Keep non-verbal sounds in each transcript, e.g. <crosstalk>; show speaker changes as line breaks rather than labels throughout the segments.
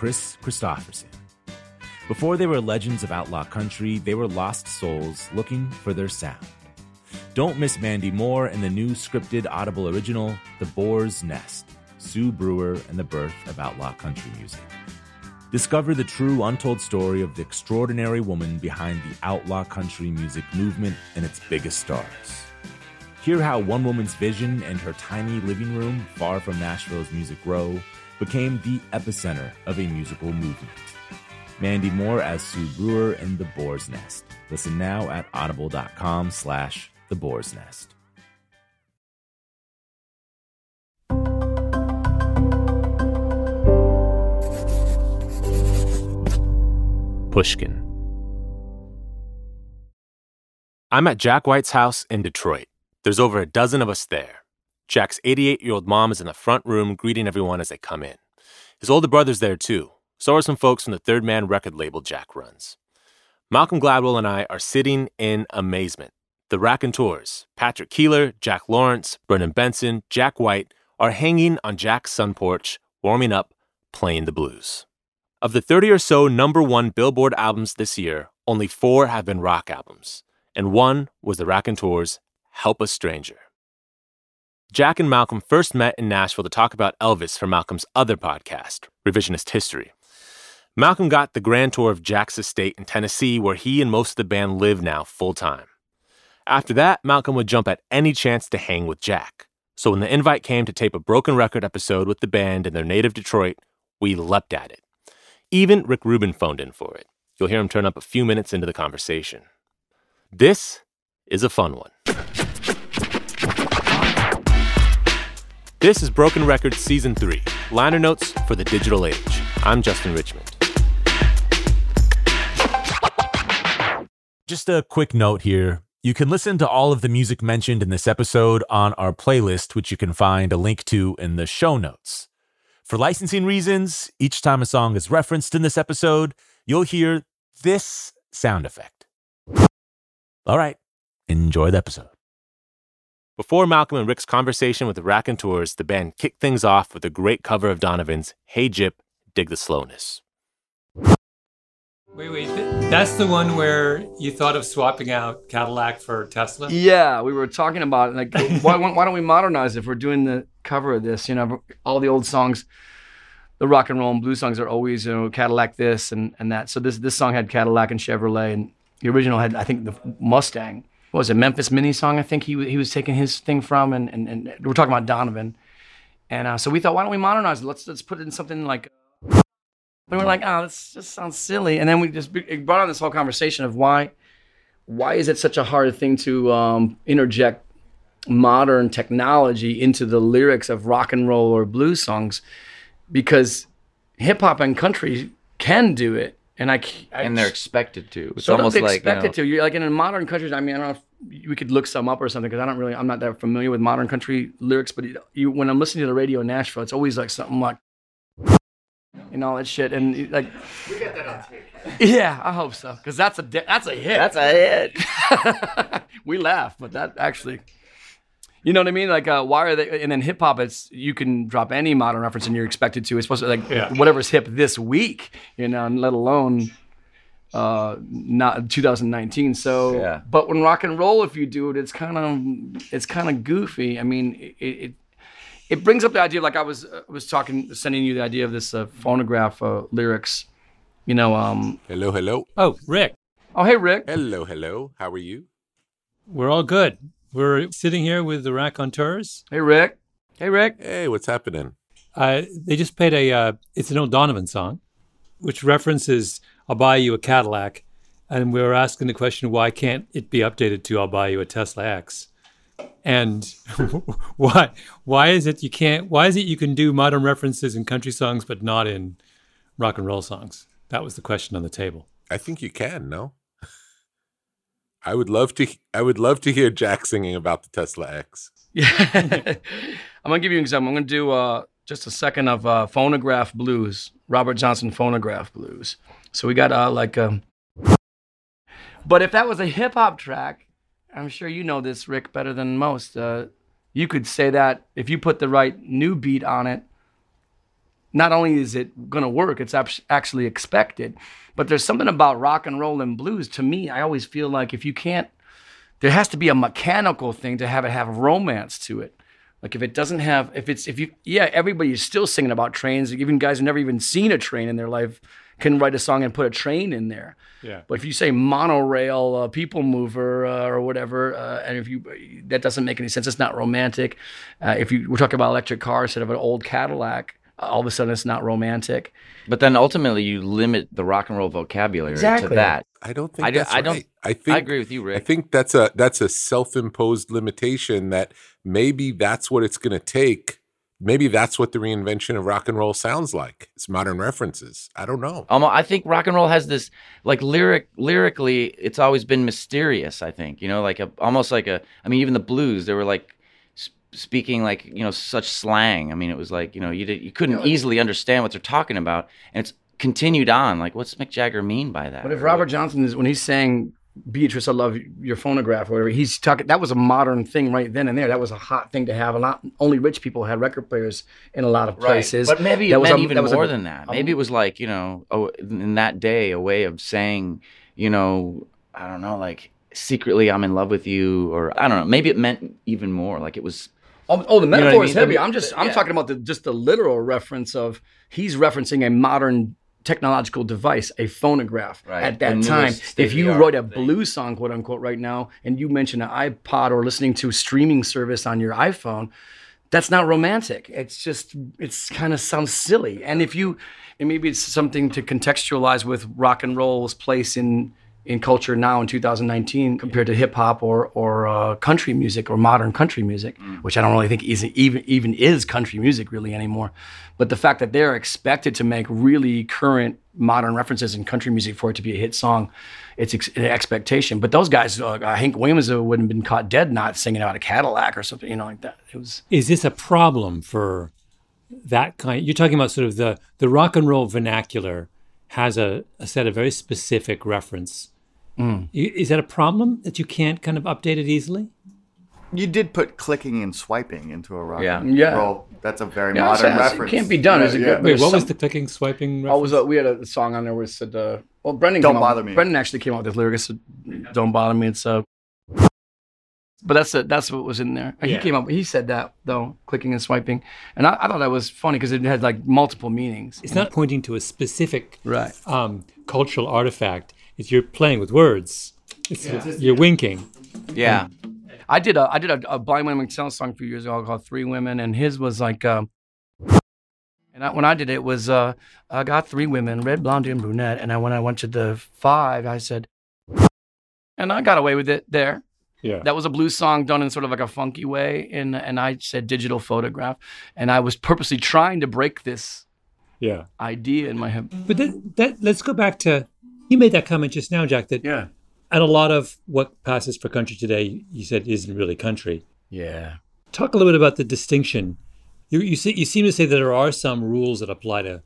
Kris Kristofferson. Before they were legends of outlaw country, they were lost souls looking for their sound. Don't miss Mandy Moore in the new scripted Audible original, The Boar's Nest Sue Brewer and the Birth of Outlaw Country Music. Discover the true untold story of the extraordinary woman behind the outlaw country music movement and its biggest stars. Hear how one woman's vision and her tiny living room, far from Nashville's Music Row, became the epicenter of a musical movement. Mandy Moore as Sue Brewer in The Boar's Nest. Listen now at audible.com slash The Boar's Nest.
Pushkin. I'm at Jack White's house in Detroit. There's over a dozen of us there. Jack's 88 year old mom is in the front room greeting everyone as they come in. His older brother's there too. So are some folks from the Third Man record label Jack runs. Malcolm Gladwell and I are sitting in amazement. The Raconteurs, Patrick Keeler, Jack Lawrence, Brendan Benson, Jack White, are hanging on Jack's sun porch, warming up, playing the blues. Of the 30 or so number one Billboard albums this year, only four have been rock albums, and one was the Raconteurs' Help a Stranger. Jack and Malcolm first met in Nashville to talk about Elvis for Malcolm's other podcast, Revisionist History. Malcolm got the grand tour of Jack's estate in Tennessee, where he and most of the band live now full time. After that, Malcolm would jump at any chance to hang with Jack. So when the invite came to tape a broken record episode with the band in their native Detroit, we leapt at it. Even Rick Rubin phoned in for it. You'll hear him turn up a few minutes into the conversation. This is a fun one. This is Broken Records Season 3 Liner Notes for the Digital Age. I'm Justin Richmond.
Just a quick note here. You can listen to all of the music mentioned in this episode on our playlist, which you can find a link to in the show notes. For licensing reasons, each time a song is referenced in this episode, you'll hear this sound effect. All right, enjoy the episode.
Before Malcolm and Rick's conversation with the Raconteurs, the band kicked things off with a great cover of Donovan's Hey Gyp, Dig the Slowness.
Wait, wait. th- That's the one where you thought of swapping out Cadillac for Tesla?
Yeah, we were talking about it, like <laughs> why, why don't we modernize if we're doing the cover of this? You know, all the old songs, the rock and roll and blues songs are always you know Cadillac this and, and that. So this this song had Cadillac and Chevrolet, and the original had I think the Mustang. What was it Memphis Minnie song? I think he he was taking his thing from, and and, and we're talking about Donovan, and uh, so we thought why don't we modernize it? Let's let's put it in something like. We we're like, oh, this just sounds silly, and then we just brought on this whole conversation of why why is it such a hard thing to um, interject modern technology into the lyrics of rock and roll or blues songs because hip hop and country can do it and I, c- I
and they're expected to. It's
sort of
almost like you know,
to. You're like in a modern countries. I mean, I don't know if we could look some up or something because I don't really. I'm not that familiar with modern country lyrics. But you, you, when I'm listening to the radio in Nashville, it's always like something like, and all that shit. And like, we got that on tape. Yeah, I hope so because that's a that's a hit.
That's a hit. <laughs>
we laugh, but that actually. You know what I mean? Like, uh, why are they? And then hip hop, it's you can drop any modern reference and you're expected to. It's supposed to like
Yeah.
whatever's hip this week, you know, and let alone uh not 2019 so
Yeah.
but when rock and roll if you do it it's kind of it's kind of goofy i mean it, it it brings up the idea like i was uh, was talking sending you the idea of this uh, phonograph uh, lyrics you know um
Hello, hello.
Oh, Rick,
oh hey rick
Hello, hello. How are you?
we're all good. We're sitting here with the raconteurs.
hey rick hey rick
Hey, what's happening?
Uh, they just played a, uh, it's an old Donovan song, which references I'll buy you a Cadillac. And we were asking the question, why can't it be updated to I'll buy you a Tesla X? And <laughs> why why is it you can't why is it you can do modern references in country songs but not in rock and roll songs? That was the question on the table.
I think you can, no? I would love to I would love to hear Jack singing about the Tesla X. <laughs>
Yeah. I'm gonna give you an example. I'm gonna do uh, just a second of uh, phonograph blues, Robert Johnson phonograph blues. So we got uh, like, um, but if that was a hip hop track, I'm sure you know this, Rick, better than most. Uh, you could say that if you put the right new beat on it, not only is it gonna work, it's actually expected. But there's something about rock and roll and blues. To me, I always feel like if you can't there has to be a mechanical thing to have it have romance to it. Like if it doesn't have, if it's, if you, yeah, everybody's still singing about trains. Even guys who never even seen a train in their life can write a song and put a train in there.
Yeah.
But if you say monorail, uh, people mover, uh, or whatever, uh, and if you, that doesn't make any sense. It's not romantic. Uh, if you, we're talking about electric car instead of an old Cadillac, all of a sudden it's not romantic.
But then ultimately, you limit the rock and roll vocabulary
Exactly.
to that.
I don't think
I do-
that's
I don't-
right. I think
I agree with you, Rick.
I think that's a that's a self-imposed limitation that maybe that's what it's going to take. Maybe that's what the reinvention of rock and roll sounds like. It's modern references. I don't know.
Um, I think rock and roll has this like lyric lyrically, it's always been mysterious. I think you know, like a almost like a. I mean, even the blues, they were like sp- speaking like you know such slang. I mean, it was like you know you did you couldn't easily understand what they're talking about, and it's continued on. Like, what's Mick Jagger mean by that?
But if Robert Johnson is when he's saying Beatrice, I love your phonograph or whatever, he's talking that was a modern thing right then and there. That was a hot thing to have. A lot only rich people had record players in a lot of places. Right.
But maybe it
That was
meant
a-
even
that was a-
more than that. Oh. Maybe it was like, you know, oh, in that day, a way of saying, you know, I don't know, like secretly I'm in love with you, or I don't know. Maybe it meant even more. Like it was.
Oh, oh, the
know what I
metaphor is
mean?
heavy.
The-
I'm just I'm
yeah.
talking about the just the literal reference of he's referencing a modern technological device, a phonograph
Right.
at that time. If you wrote a
thing.
blues song, quote unquote, right now, and you mention an iPod or listening to streaming service on your iPhone, that's not romantic. It's just it's kind of sounds silly. And if you and maybe it's something to contextualize with rock and roll's place in in culture now in 2019 compared to hip hop or or uh, country music or modern country music, which I don't really think is even even is country music really anymore. But the fact that they're expected to make really current modern references in country music for it to be a hit song, it's ex- an expectation. But those guys, uh, Hank Williams, uh, wouldn't have been caught dead not singing about a Cadillac or something, you know, like that. It was
Is this a problem for that kind? You're talking about sort of the the rock and roll vernacular has a, a set of very specific reference.
Mm.
Is that a problem that you can't kind of update it easily?
You did put clicking and swiping into a rock
Yeah.
and
Yeah.
roll. That's a very
Yeah,
modern
reference. it can't be done. Is it?
Yeah,
good-
Wait,
There's
what was the clicking, swiping?
Oh, was
reference?
a, we had a song on there where it said, uh, well, Brendan
Don't
came out-
bother me.
Brendan actually came out with this lyric. It said, "Don't bother me." It's uh, but that's the, that's what was in there.
Yeah.
He came up. He said that though, clicking and swiping, and I, I thought that was funny because it had like multiple meanings.
It's not pointing to a specific
Right.
um, cultural artifact. It's you're playing with words. It's, you're winking.
Yeah.
I did a I did a, a Blind Willie McTell song a few years ago called Three Women, and his was like, um, and I, when I did it, it was uh, I got three women, red, blonde, and brunette, and I, when I went to the five, I said, and I got away with it there.
Yeah.
That was a blues song done in sort of like a funky way, and and I said digital photograph, and I was purposely trying to break this
Yeah.
idea in my head.
But that, that let's go back to you made that comment just now, Jack. That
Yeah.
and a lot of what passes for country today, you said isn't really country.
Yeah.
Talk a little bit about the distinction. You you, see, you seem to say that there are some rules that apply to, to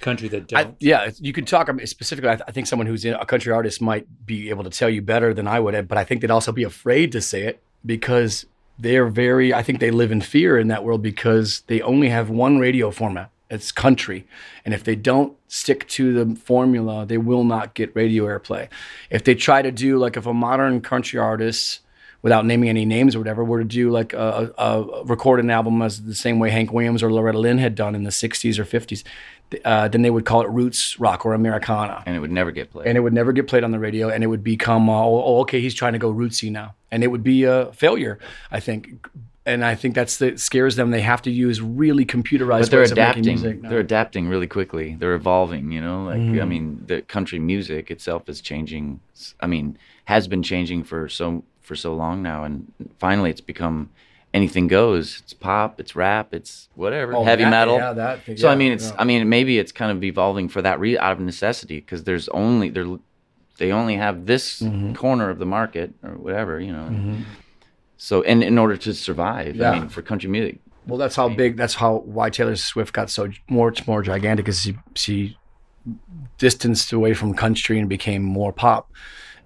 country that don't.
I, yeah, you could talk um, specifically. I, th- I think someone who's in a country artist might be able to tell you better than I would, but I think they'd also be afraid to say it because they're very. I think they live in fear in that world because they only have one radio format. It's country, and if they don't stick to the formula, they will not get radio airplay. If they try to do like if a modern country artist without naming any names or whatever, were to do like a, a, a record an album as the same way Hank Williams or Loretta Lynn had done in the 60s or 50s, uh, then they would call it roots rock or Americana.
and it would never get played.
And it would never get played on the radio, and it would become, uh, oh, oh, okay, he's trying to go rootsy now, and it would be a failure, I think. And I think that's that scares them. They have to use really computerized
but they're adapting. They're adapting really quickly. They're evolving. You know, like
Mm-hmm.
I mean, the country music itself is changing. I mean, has been changing for so for so long now, and finally, it's become anything goes. It's pop. It's rap. It's whatever.
Oh,
heavy
that-
metal.
yeah, that-
so I mean, it's.
yeah.
I mean, maybe it's kind of evolving for that re- out of necessity because there's only there. They only have this
Mm-hmm.
corner of the market or whatever, you know. So, and in order to survive,
Yeah.
I mean, for country music,
Well, that's how big. That's how why Taylor Swift got so much more gigantic, because she she distanced away from country and became more pop,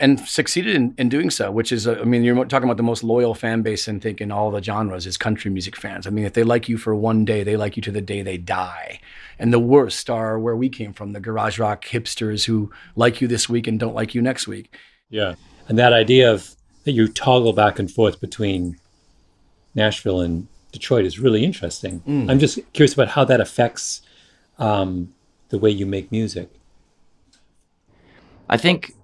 and succeeded in, in doing so. Which is, uh, I mean, you're talking about the most loyal fan base in think in all the genres is country music fans. I mean, if they like you for one day, they like you to the day they die. And the worst are where we came from, the garage rock hipsters who like you this week and don't like you next week.
Yeah. And that idea of that you toggle back and forth between Nashville and Detroit is really interesting. I'm just curious about how that affects um, the way you make music.
I think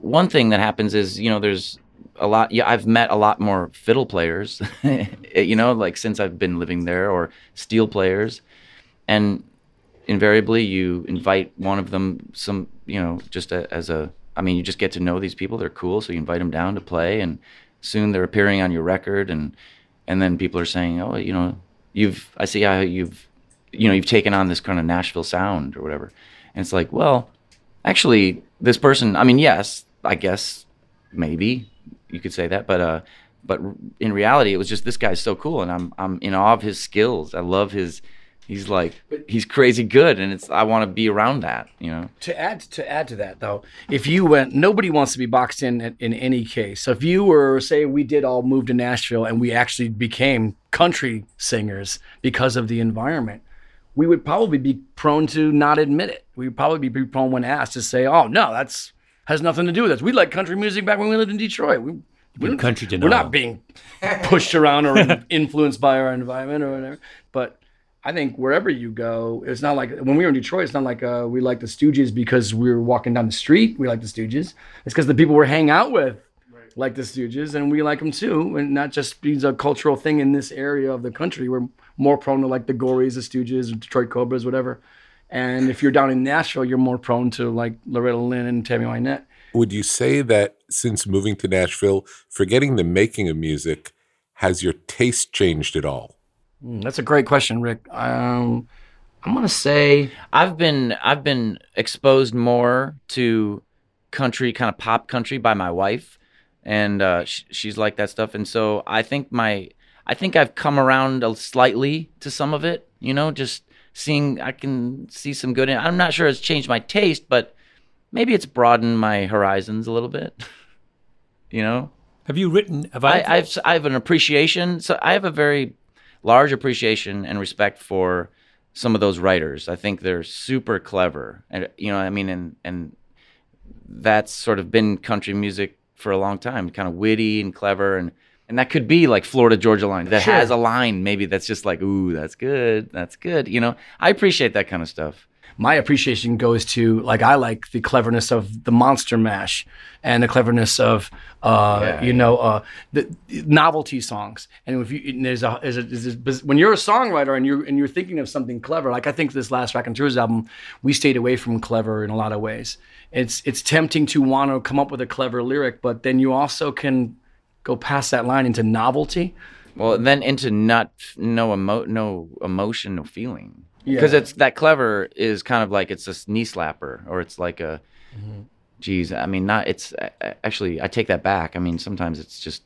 one thing that happens is, you know, there's a lot. Yeah, I've met a lot more fiddle players, <laughs> you know, like since I've been living there, or steel players, and invariably you invite one of them some, you know, just a, as a. I mean, you just get to know these people. They're cool, so you invite them down to play, and soon they're appearing on your record, and and then people are saying, oh, you know, you've. I see how you've, you know, you've taken on this kind of Nashville sound or whatever, and it's like, well, actually this person i mean yes i guess maybe you could say that but uh but in reality it was just this guy's so cool and i'm i'm in awe of his skills. I love his he's like he's crazy good and it's i want to be around that you know?
To add to add to that though if you went nobody wants to be boxed in in, in any case. So if you were say we did all move to nashville and we actually became country singers because of the environment we would probably be prone to not admit it. We would probably be prone when asked to say oh no that's has nothing to do with us we like country music back when we lived in detroit we, we don't-
country
we're not being pushed around or <laughs> influenced by our environment or whatever but I think wherever you go, it's not like when we were in Detroit. It's not like uh, we like the Stooges because we were walking down the street. We like the Stooges. It's because the people we're hanging out with like the Stooges, and we like them too. And not just being a cultural thing in this area of the country. We're more prone to like the Gories, the Stooges, Detroit Cobras, whatever. And if you're down in Nashville, you're more prone to like Loretta Lynn and Tammy Wynette.
Would you say that since moving to Nashville, forgetting the making of music, has your taste changed at all?
Mm, That's a great question, Rick. Um, I'm gonna say
i've been i've been exposed more to country kind of pop country by my wife and uh, sh- she's like that stuff and so i think my i think i've come around a slightly to some of it you know just seeing i can see some good in i'm not sure it's changed my taste but maybe it's broadened my horizons a little bit <laughs> you know
Have you written? Have I?
I, I've I have an appreciation. So I have a very large appreciation and respect for some of those writers. I think they're super clever, and you know, I mean, and and that's sort of been country music for a long time, kind of witty and clever, and and that could be like Florida Georgia Line that
Sure.
has a line maybe that's just like, ooh, that's good, that's good. You know, I appreciate that kind of stuff.
my appreciation goes to like I like the cleverness of the Monster Mash and the cleverness of uh,
Yeah,
you know uh, the novelty songs. And if you and there's a, there's a, there's a when you're a songwriter and you're and you're thinking of something clever, like I think this last Rack and Raconteurs album, we stayed away from clever in a lot of ways. It's it's tempting to want to come up with a clever lyric, but then you also can go past that line into novelty.
Well, then into not no emo no emotion, no feeling.
Yeah.
Because it's that clever is kind of like it's a knee slapper, or it's like a,
Mm-hmm.
geez. I mean, not. It's a- a- actually. I take that back. I mean, sometimes it's just,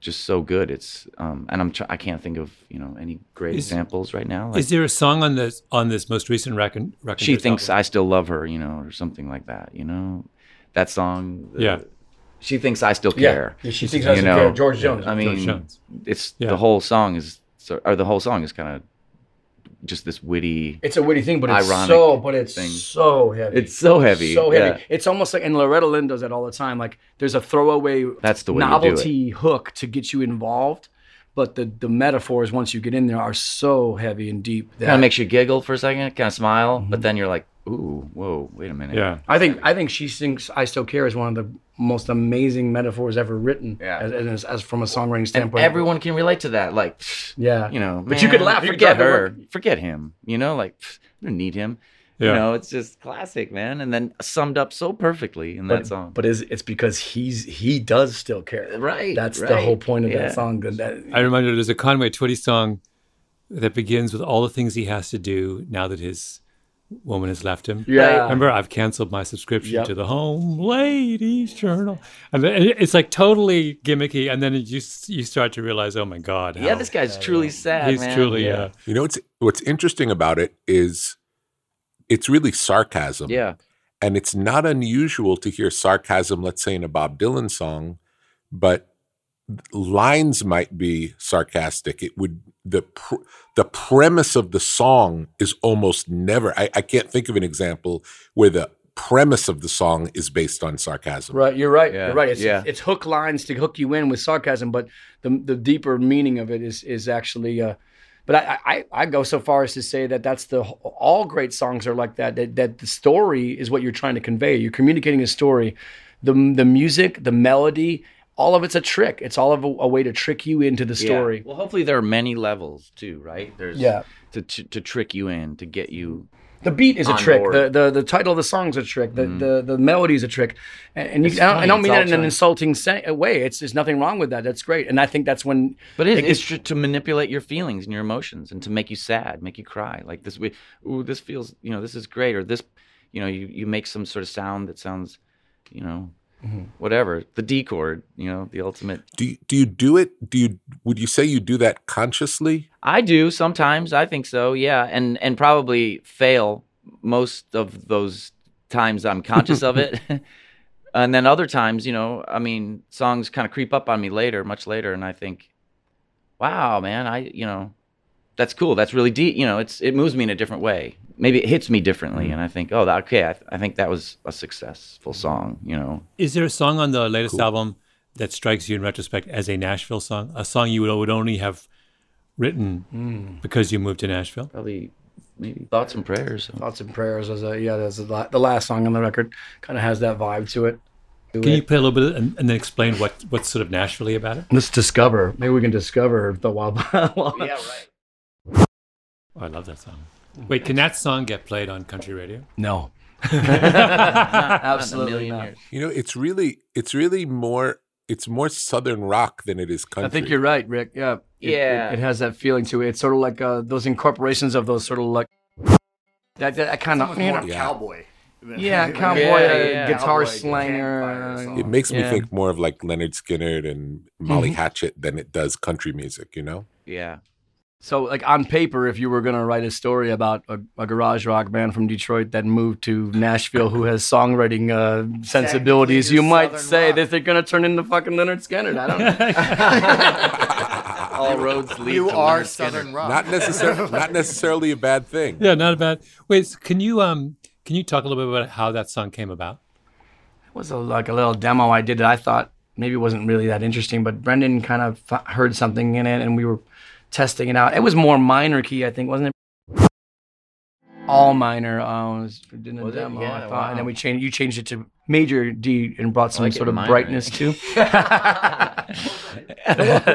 just so good. It's um, and I'm try- I can't think of you know any great
Is-
examples right now. Like,
is there a song on this on this most recent record?
she thinks I still love her, you know, or something like that. You know, that song. the-
Yeah.
She thinks I still care.
Yeah, she thinks I still
know,
care. George Jones.
I mean, it's
Yeah.
the whole song is or the whole song is kind of just this witty.
It's a witty thing, but it's
Ironic
so, but it's
thing.
so heavy.
It's so heavy.
so heavy.
yeah.
It's almost like, and Loretta Lynn does that all the time. Like, there's a throwaway
That's the way you do it.
novelty hook to get you involved, but the the metaphors once you get in there are so heavy and deep. That
Kind of makes you giggle for a second, kind of smile,
Mm-hmm.
but then you're like, ooh, whoa, wait a minute.
Yeah.
I think I think she sings "I Still Care" is one of the most amazing metaphors ever written.
Yeah.
as, as, as from a songwriting
And
standpoint.
everyone can relate to that. Like,
yeah,
you know,
But you could laugh,
Forget her. Forget him. You know, like, I don't need him.
Yeah.
You know, it's just classic, man. And then summed up so perfectly in that
but,
song.
but is it's because he's he does still care.
Right,
That's the whole point of
Yeah.
that song. That, that-
I remember there's a Conway Twitty song that begins with all the things he has to do now that his woman has left him.
yeah,
Remember, I've canceled my subscription
Yep.
to the Home Ladies Journal, and it's like totally gimmicky. And then you s- you start to realize, oh my god,
yeah, this guy's truly sad.
he's
man.
truly uh,
You know what's what's interesting about it is it's really sarcasm.
Yeah.
And it's not unusual to hear sarcasm, let's say in a Bob Dylan song, but lines might be sarcastic. It would the pr- the premise of the song is almost never. I, I can't think of an example where the premise of the song is based on sarcasm.
Right, you're right.
Yeah,
You're right. It's,
yeah.
it's hook lines to hook you in with sarcasm, but the the deeper meaning of it is is actually. Uh, but I, I I go so far as to say that that's the all great songs are like that. That that the story is what you're trying to convey. You're communicating a story. The the music, the melody, all of it's a trick. It's all of a, a way to trick you into the
Yeah.
story.
Well, hopefully there are many levels too, right? There's
Yeah.
to, to to trick you in to get you.
The beat is a trick. The, the the title of the song is a trick. The mm-hmm. the, the melody is a trick. And, and you, I, don't, I don't mean
all
that in an insulting sa- way. It's there's nothing wrong with that. That's great. And I think that's when
But it,
It
it's
gets-
tr- to manipulate your feelings and your emotions and to make you sad, make you cry. Like this, we, ooh, this feels, you know, this is great, or this, you know, you you make some sort of sound that sounds, you know,
Mm-hmm.
whatever. The D chord, you know, the ultimate.
Do you, do you do it? Do you would you say you do that consciously?
I do sometimes. I think so. Yeah, and and probably fail most of those times. I'm conscious of it, <laughs> and then other times, you know, I mean, songs kind of creep up on me later, much later, and I think, wow, man, I you know, that's cool. That's really deep. You know, it's it moves me in a different way. Maybe it hits me differently, mm-hmm. and I think, oh, okay, I, I think that was a successful song. You know,
Is there a song on the latest album that strikes you in retrospect as a Nashville song? A song you would, would only have written mm. because you moved to Nashville?
probably maybe thoughts and prayers.
Thoughts and Prayers was a yeah, that's a, the last song on the record. Kind of has that vibe to it. To
Can
it.
you play a little bit and, and then explain what what's sort of Nashville about it?
Let's discover. Maybe we can discover the wild. <laughs> wild yeah, right.
Oh, I love that song. Wait, can that song get played on country radio?
No, <laughs> <laughs>
Absolutely,
absolutely not.
You know, it's really it's really more it's more southern rock than it is country.
I think you're right, Rick. Yeah, It-
Yeah.
It, it has that feeling to it. It's sort of like uh, those incorporations of those sort of like that. that kind of
Almost more
Yeah.
cowboy.
yeah, cowboy
Yeah,
uh,
yeah.
guitar
Cowboy
slanger.
It makes me
Yeah.
think more of like Lynyrd Skynyrd and Molly Hatchet than it does country music, you know?
Yeah.
So, like on paper, if you were gonna write a story about a, a garage rock band from Detroit that moved to Nashville who has songwriting uh, sensibilities, you
Technically,
might say
rock.
that they're gonna turn into fucking Lynyrd Skynyrd. I don't know. <laughs>
All roads lead
You
to
are
Lynyrd Skynyrd.
Southern rock.
Not necessarily <laughs> not necessarily a bad thing.
Yeah, not a bad. Wait, so can you um can you talk a little bit about how that song came about?
It was a, like a little demo I did that I thought maybe wasn't really that interesting, but Brendan kind of f- heard something in it, and we were testing it out. It was more minor key, I think, wasn't it? All minor. Uh, was in the
Was
demo,
Yeah,
I thought,
wow.
and then we changed. You changed it to major D and brought some
like
sort of
minor.
brightness too. <laughs> <laughs>
what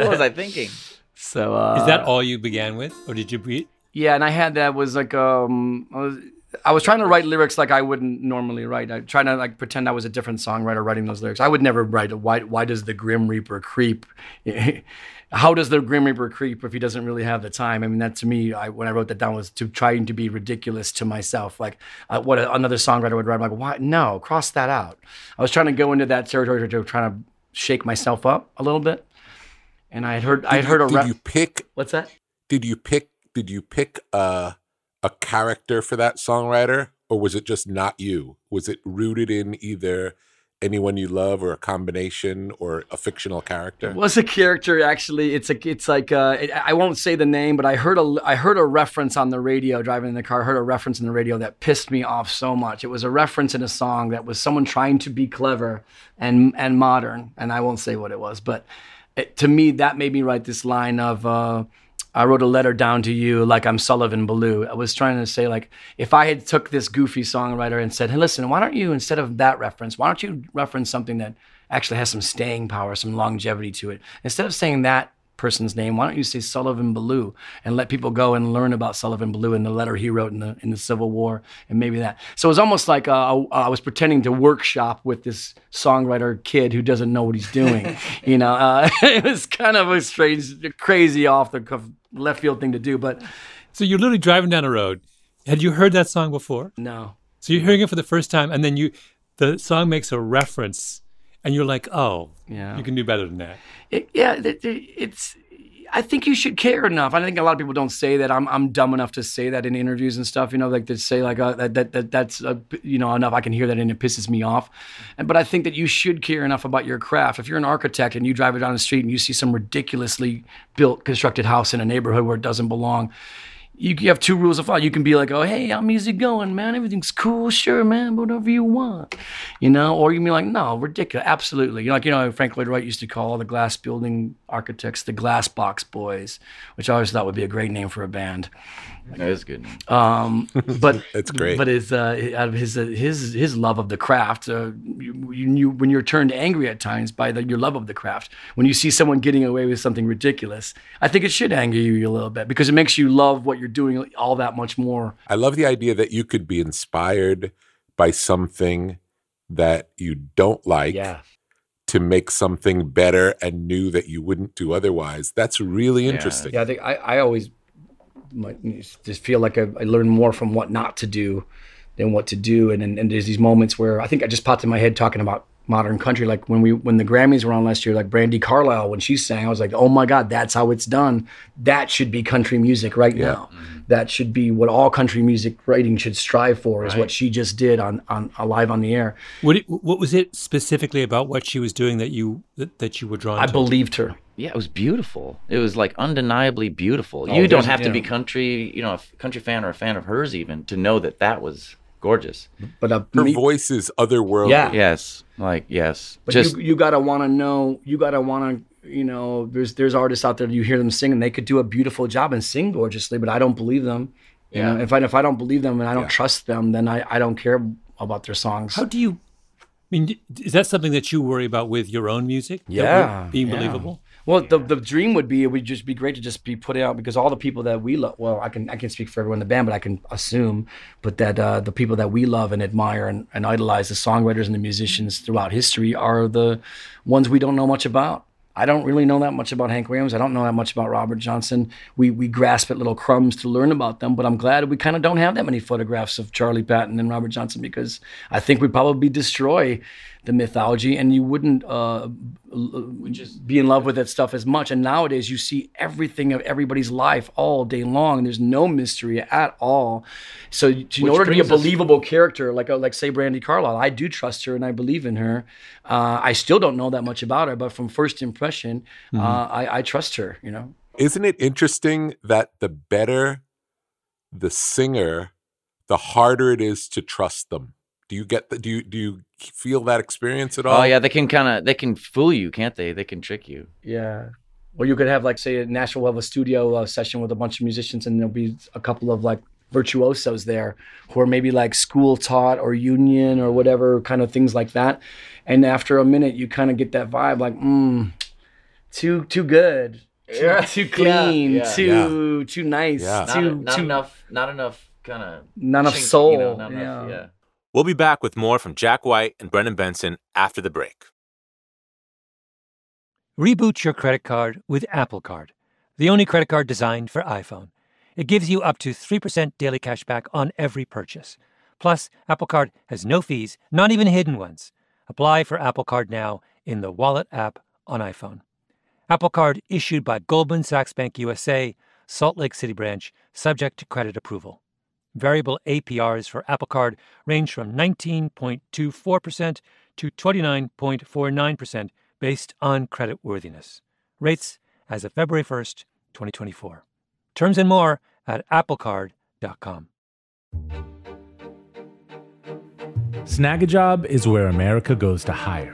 was I thinking?
So uh,
Is that all you began with, or did you be?
Yeah, and I had that was like um I was, I was trying to write lyrics like I wouldn't normally write. I trying to like pretend I was a different songwriter writing those lyrics. I would never write a why why does the Grim Reaper creep? <laughs> How does the Grim Reaper creep if he doesn't really have the time? I mean, that to me, I, when I wrote that down, was to trying to be ridiculous to myself. Like uh, what a, another songwriter would write. I'm like, why? No, cross that out. I was trying to go into that territory to try to shake myself up a little bit. And I had heard, I had heard a
did
rep.
you pick
What's that?
did you pick did you pick a a character for that songwriter or was it just not you? Was it rooted in either anyone you love or a combination or a fictional character?
It was a character actually. It's a it's like uh, it, I won't say the name, but I heard a I heard a reference on the radio driving in the car. I heard a reference in the radio that pissed me off so much. It was a reference in a song that was someone trying to be clever and and modern, and I won't say what it was, but it, to me that made me write this line of. Uh, I wrote a letter down to you like I'm Sullivan Ballou. I was trying to say like if I had took this goofy songwriter and said, "Hey, listen, why don't you instead of that reference, why don't you reference something that actually has some staying power, some longevity to it? Instead of saying that person's name, why don't you say Sullivan Ballou and let people go and learn about Sullivan Ballou and the letter he wrote in the in the Civil War and maybe that. So it was almost like uh, I was pretending to workshop with this songwriter kid who doesn't know what he's doing. <laughs> you know, uh, <laughs> it was kind of a strange, crazy off the cuff left field thing to do. But
So you're literally driving down a road. Had you heard that song before?
no,
So you're hearing it for the first time, and then you, the song makes a reference, and you're like, oh,
Yeah.
you can do better than that.
it, yeah, it, it- it's. I think you should care enough. I think a lot of people don't say that. I'm I'm dumb enough to say that in interviews and stuff. You know, like to say like uh, that, that that that's uh, you know enough. I can hear that and it pisses me off. And but I think that you should care enough about your craft. If you're an architect and you drive it down the street and you see some ridiculously built constructed house in a neighborhood where it doesn't belong. You, have two rules of thought. You can be like, "Oh, hey, I'm easy going, man. Everything's cool, sure, man. Whatever you want, you know." Or you can be like, "No, ridiculous, absolutely." You know, like you know, Frank Lloyd Wright used to call all the glass building architects the Glass Box Boys, which I always thought would be a great name for a band. <laughs>
That is good.
Um, <laughs> but
It's great.
But his uh, out of his uh, his his love of the craft, uh, you, you, you when you're turned angry at times by the, your love of the craft, when you see someone getting away with something ridiculous, I think it should anger you a little bit because it makes you love what you're doing all that much more.
I love the idea that you could be inspired by something that you don't like to make something better and new that you wouldn't do otherwise. That's really interesting.
Yeah, I think I, I always might just feel like I, I learn more from what not to do than what to do. And, and and there's these moments where I think I just popped in my head talking about modern country. Like when we when the Grammys were on last year, like Brandi Carlile when she sang, I was like, oh my God, that's how it's done. That should be country music right now. That should be what all country music writing should strive for. Is what she just did on on uh, live on the air.
What it, what was it specifically about what she was doing that you that, that you were drawn
I
to?
believed her.
Yeah, it was beautiful. It was like undeniably beautiful.
Oh,
you don't have to be country, you know, a country fan or a fan of hers even to know that that was gorgeous.
But uh,
Her
me-
voice is otherworldly.
Yeah.
Yes, like yes,
But
just
you, you gotta want to know. You gotta want to. You know, there's there's artists out there. You hear them sing, and they could do a beautiful job and sing gorgeously, but I don't believe them. You
Yeah.
know, if I if I don't believe them and I don't
Yeah.
trust them, then I, I don't care about their songs.
How do you? I mean, is that something that you worry about with your own music?
Yeah,
being
yeah.
believable.
Well, the the dream would be it would just be great to just be put out because all the people that we love. Well, I can I can speak for everyone in the band, but I can assume, but that uh, the people that we love and admire and, and idolize, the songwriters and the musicians throughout history, are the ones we don't know much about. I don't really know that much about Hank Williams. I don't know that much about Robert Johnson. We we grasp at little crumbs to learn about them, but I'm glad we kind of don't have that many photographs of Charlie Patton and Robert Johnson because I think we'd probably destroy the mythology and you wouldn't uh, just, be in love with that stuff as much. And nowadays, you see everything of everybody's life all day long, and there's no mystery at all. So, to- in order to be a
brings us-
believable character, like a, like say Brandi Carlile, I do trust her and I believe in her. Uh, I still don't know that much about her, but from first impression, uh, I, I trust her. You know.
Isn't it interesting that the better the singer, the harder it is to trust them? Do you get the, do you do you feel that experience at all?
oh yeah, they can kind of they can fool you, can't they? They can trick you.
Yeah. Or you could have like say a Nashville will have a studio uh, session with a bunch of musicians, and there'll be a couple of like virtuosos there who are maybe like school taught or union or whatever kind of things like that. And after a minute, you kind of get that vibe like, mm, too too good, <laughs> too, too clean,
yeah.
too too nice,
Yeah.
Not,
too
not
too
enough, not enough kind of
not enough soul.
not
yeah.
enough, yeah.
We'll be back with more from Jack White and Brendan Benson after the break.
Reboot your credit card with Apple Card, the only credit card designed for iPhone. It gives you up to 3% daily cash back on every purchase. Plus, Apple Card has no fees, not even hidden ones. Apply for Apple Card now in the Wallet app on iPhone. Apple Card issued by Goldman Sachs Bank USA, Salt Lake City branch, subject to credit approval.
Variable APRs for Apple Card range from 19.24% to 29.49% based on credit worthiness. Rates as of February 1st, 2024. Terms and more at applecard.com.
Snagajob is where America goes to hire,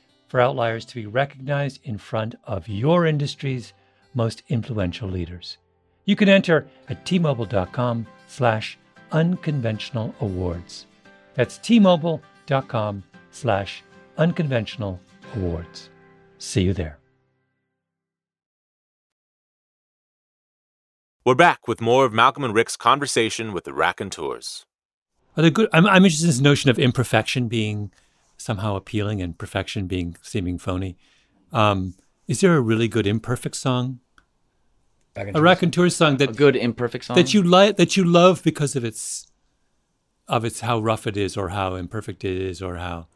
for outliers to be recognized in front of your industry's most influential leaders. You can enter at tmobile.com slash unconventional awards. That's tmobile.com slash unconventional awards. See you there.
We're back with more of Malcolm and Rick's conversation with the raconteurs.
Are good? I'm, I'm interested in this notion of imperfection being somehow appealing and perfection being seeming phony. Um, is there a really good imperfect song? A raconteur song that
a good imperfect song
that you like that you love because of its of its how rough it is or how imperfect it is or how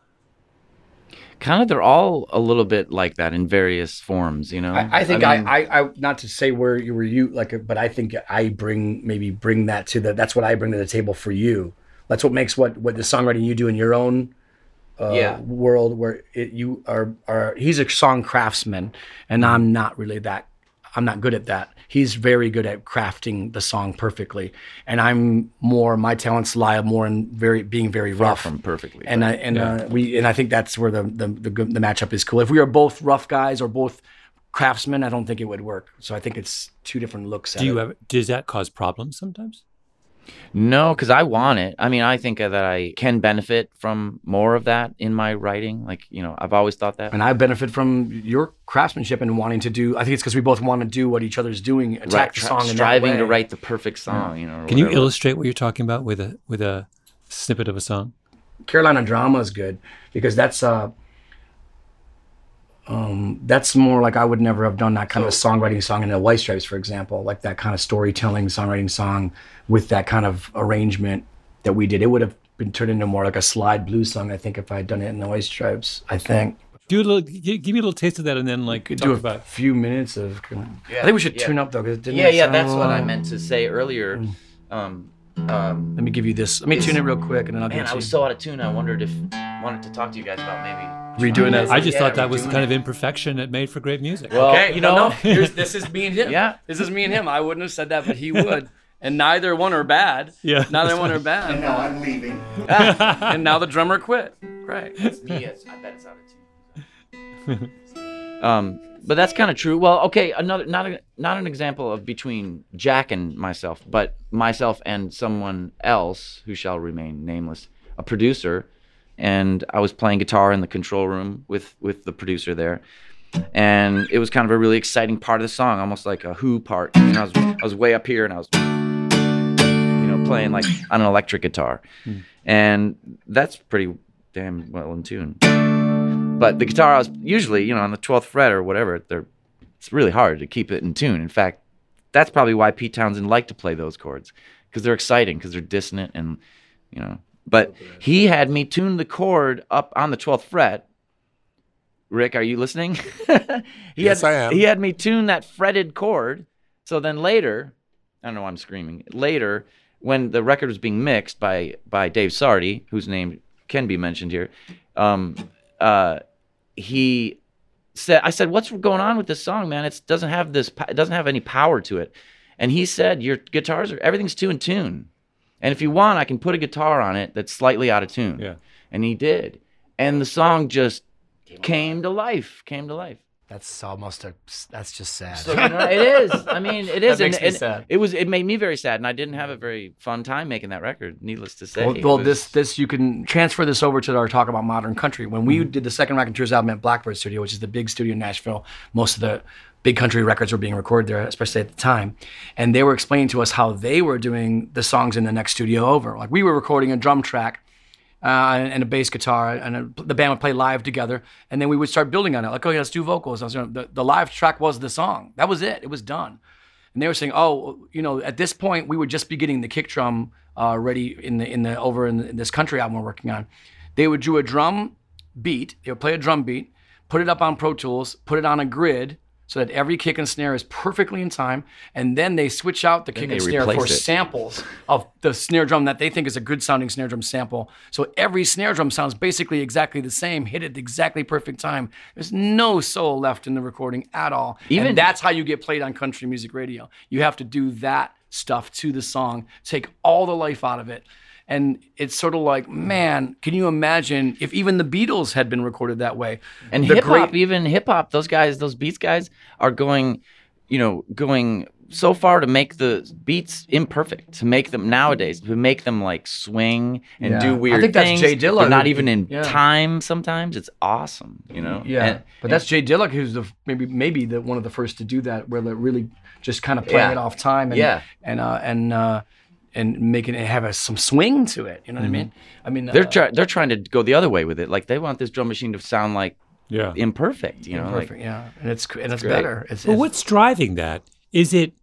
kind of they're all a little bit like that in various forms you know
I, I think I,
mean,
I, I, not to say where you were you like, but I think I bring maybe bring that to the. That's what I bring to the table for you. That's what makes what what the songwriting you do in your own uh,
Yeah.
world where it, you are are. He's a song craftsman, and I'm not really that. I'm not good at that. He's very good at crafting the song perfectly, and I'm more. My talents lie more in very being very
far
rough
from perfectly
and I and uh, we and I think that's where the, the the good- the matchup is cool. If we are both rough guys or both craftsmen, I don't think it would work. So I think it's two different looks. At
do you
it.
ever does that cause problems sometimes?
No, because I want it. I mean, I think that I can benefit from more of that in my writing. Like, you know, I've always thought that.
And I benefit from your craftsmanship and wanting to do. I think it's because we both want to do what each other's doing, attack
Right,
the
try-
song, in that
striving to write the perfect song. You know, or
Can you illustrate what you're talking about with a with a snippet of a song?
Carolina drama is good because that's uh um that's more like I would never have done that kind of songwriting song in the White Stripes, for example, like that kind of storytelling songwriting song with that kind of arrangement that we did. It would have been turned into more like a slide blues song, I think, if I had done it in the White Stripes. I think.
Do a little, give me a little taste of that, and then like talk
do a
about.
few minutes of.
Yeah, I
think we should
yeah.
tune up though, because
Yeah, yeah, that's what I meant to say earlier.
Mm.
Um, Um,
Let me give you this. Let me tune it real quick, and then I'll
man,
get
I
you.
was so out of tune. I wondered if wanted to talk to you guys about maybe
Redoing that.
I just
Yeah,
thought that was the kind
it.
of imperfection that made for great music.
Well,
okay,
you know, <laughs>
no. This is me and him.
Yeah.
this is me and him. I wouldn't have said that, but he would. And neither one are bad. <laughs>
Yeah,
neither one are bad.
And now I'm leaving.
and now the drummer quit. Right. Great.
yes, I bet it's out of tune. <laughs> um, but that's kind of true. Well, okay, another not a, not an example of between Jack and myself, but myself and someone else who shall remain nameless, a producer, and I was playing guitar in the control room with with the producer there, and it was kind of a really exciting part of the song, almost like a Who part. And I was I was way up here, and I was you know playing like on an electric guitar, hmm. and that's pretty damn well in tune. But the guitar I was usually, you know, on the 12th fret or whatever, they're it's really hard to keep it in tune. In fact, that's probably why Pete Townshend liked to play those chords because they're exciting because they're dissonant and you know. But he had me tune the chord up on the 12th fret. Rick, are you listening? <laughs> he
Yes,
had,
I am.
He had me tune that fretted chord. So then later, I don't know why I'm screaming. Later, when the record was being mixed by by Dave Sardy, whose name can be mentioned here, um, uh, he said, "I said, what's going on with this song, man? It doesn't have this. It doesn't have any power to it." And he said, "Your guitars are everything's two in tune, and if you want, I can put a guitar on it that's slightly out of tune."
Yeah.
And he did, and the song just came to life. Came to life.
That's almost a. That's just sad.
So, you know, it is. I mean, it <laughs> is.
That makes
and,
me
and
sad.
It was. It made me very sad, and I didn't have a very fun time making that record. Needless to say.
Well, well
was-
this this you can transfer this over to our talk about modern country. When
Mm-hmm.
we did the second Raconteurs album at Blackbird Studio, which is the big studio in Nashville, most of the big country records were being recorded there, especially at the time. And they were explaining to us how they were doing the songs in the next studio over. Like we were recording a drum track uh, and, a bass guitar, and a, the band would play live together, and then we would start building on it. Like, oh yeah, let's do vocals. I was, the, the live track was the song. That was it. It was done. And they were saying, oh, you know, at this point we would just be getting the kick drum uh, ready in the in the over in, the, in this country album we're working on. They would do a drum beat. They would play a drum beat, put it up on Pro Tools, put it on a grid. So that every kick and snare is perfectly in time, and then they switch out the kick and snare for
it.
samples of the snare drum that they think is a good sounding snare drum sample. So every snare drum sounds basically exactly the same, hit at the exactly perfect time. There's no soul left in the recording at all.
Even-
and that's how you get played on country music radio. You have to do that stuff to the song, take all the life out of it. And it's sort of like, man, can you imagine if even the Beatles had been recorded that way?
and hip hop,
great-
even hip hop, those guys, those beats guys are going, you know, going so far to make the beats imperfect, to make them nowadays, to make them like swing and
Yeah.
do weird.
I think that's
things.
Jay Dilla
They're not even in
yeah.
time sometimes. It's awesome, you know?
Yeah,
And-
but that's Jay Dilla, who's the maybe maybe the one of the first to do that, where they really just kind of playing
Yeah.
it off time and
Yeah.
and uh, and uh, and making it have a, some swing to it. You know what I mean? I mean,
they're
uh,
try- they're trying to go the other way with it. Like they want this drum machine to sound like
Yeah.
imperfect, you know?
perfect.
Like,
yeah, and it's and it's,
great.
better. It's,
But
it's-
what's driving that? Is it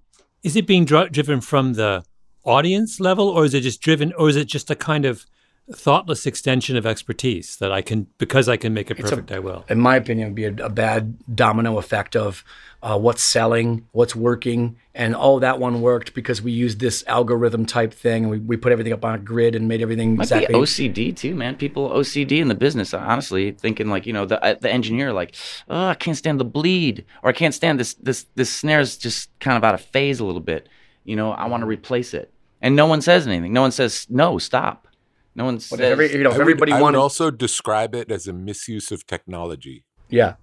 is it being dri- driven from the audience level, or is it just driven, or is it just a kind of thoughtless extension of expertise that I can because I can make it perfect, I will.
in my opinion, would be a, a bad domino effect of uh, what's selling, what's working, and oh, that one worked because we used this algorithm type thing, and we, we put everything up on a grid and made everything
Might
exactly.
be OCD too, man. People OCD in the business, honestly, thinking like you know the uh, the engineer, like, oh, I can't stand the bleed, or I can't stand this this this snare's just kind of out of phase a little bit. You know, I want to replace it, and no one says anything. No one says no, stop. No one
But
says.
if every, you know, if
I would,
everybody
I would
wanted,
also describe it as a misuse of technology.
Yeah.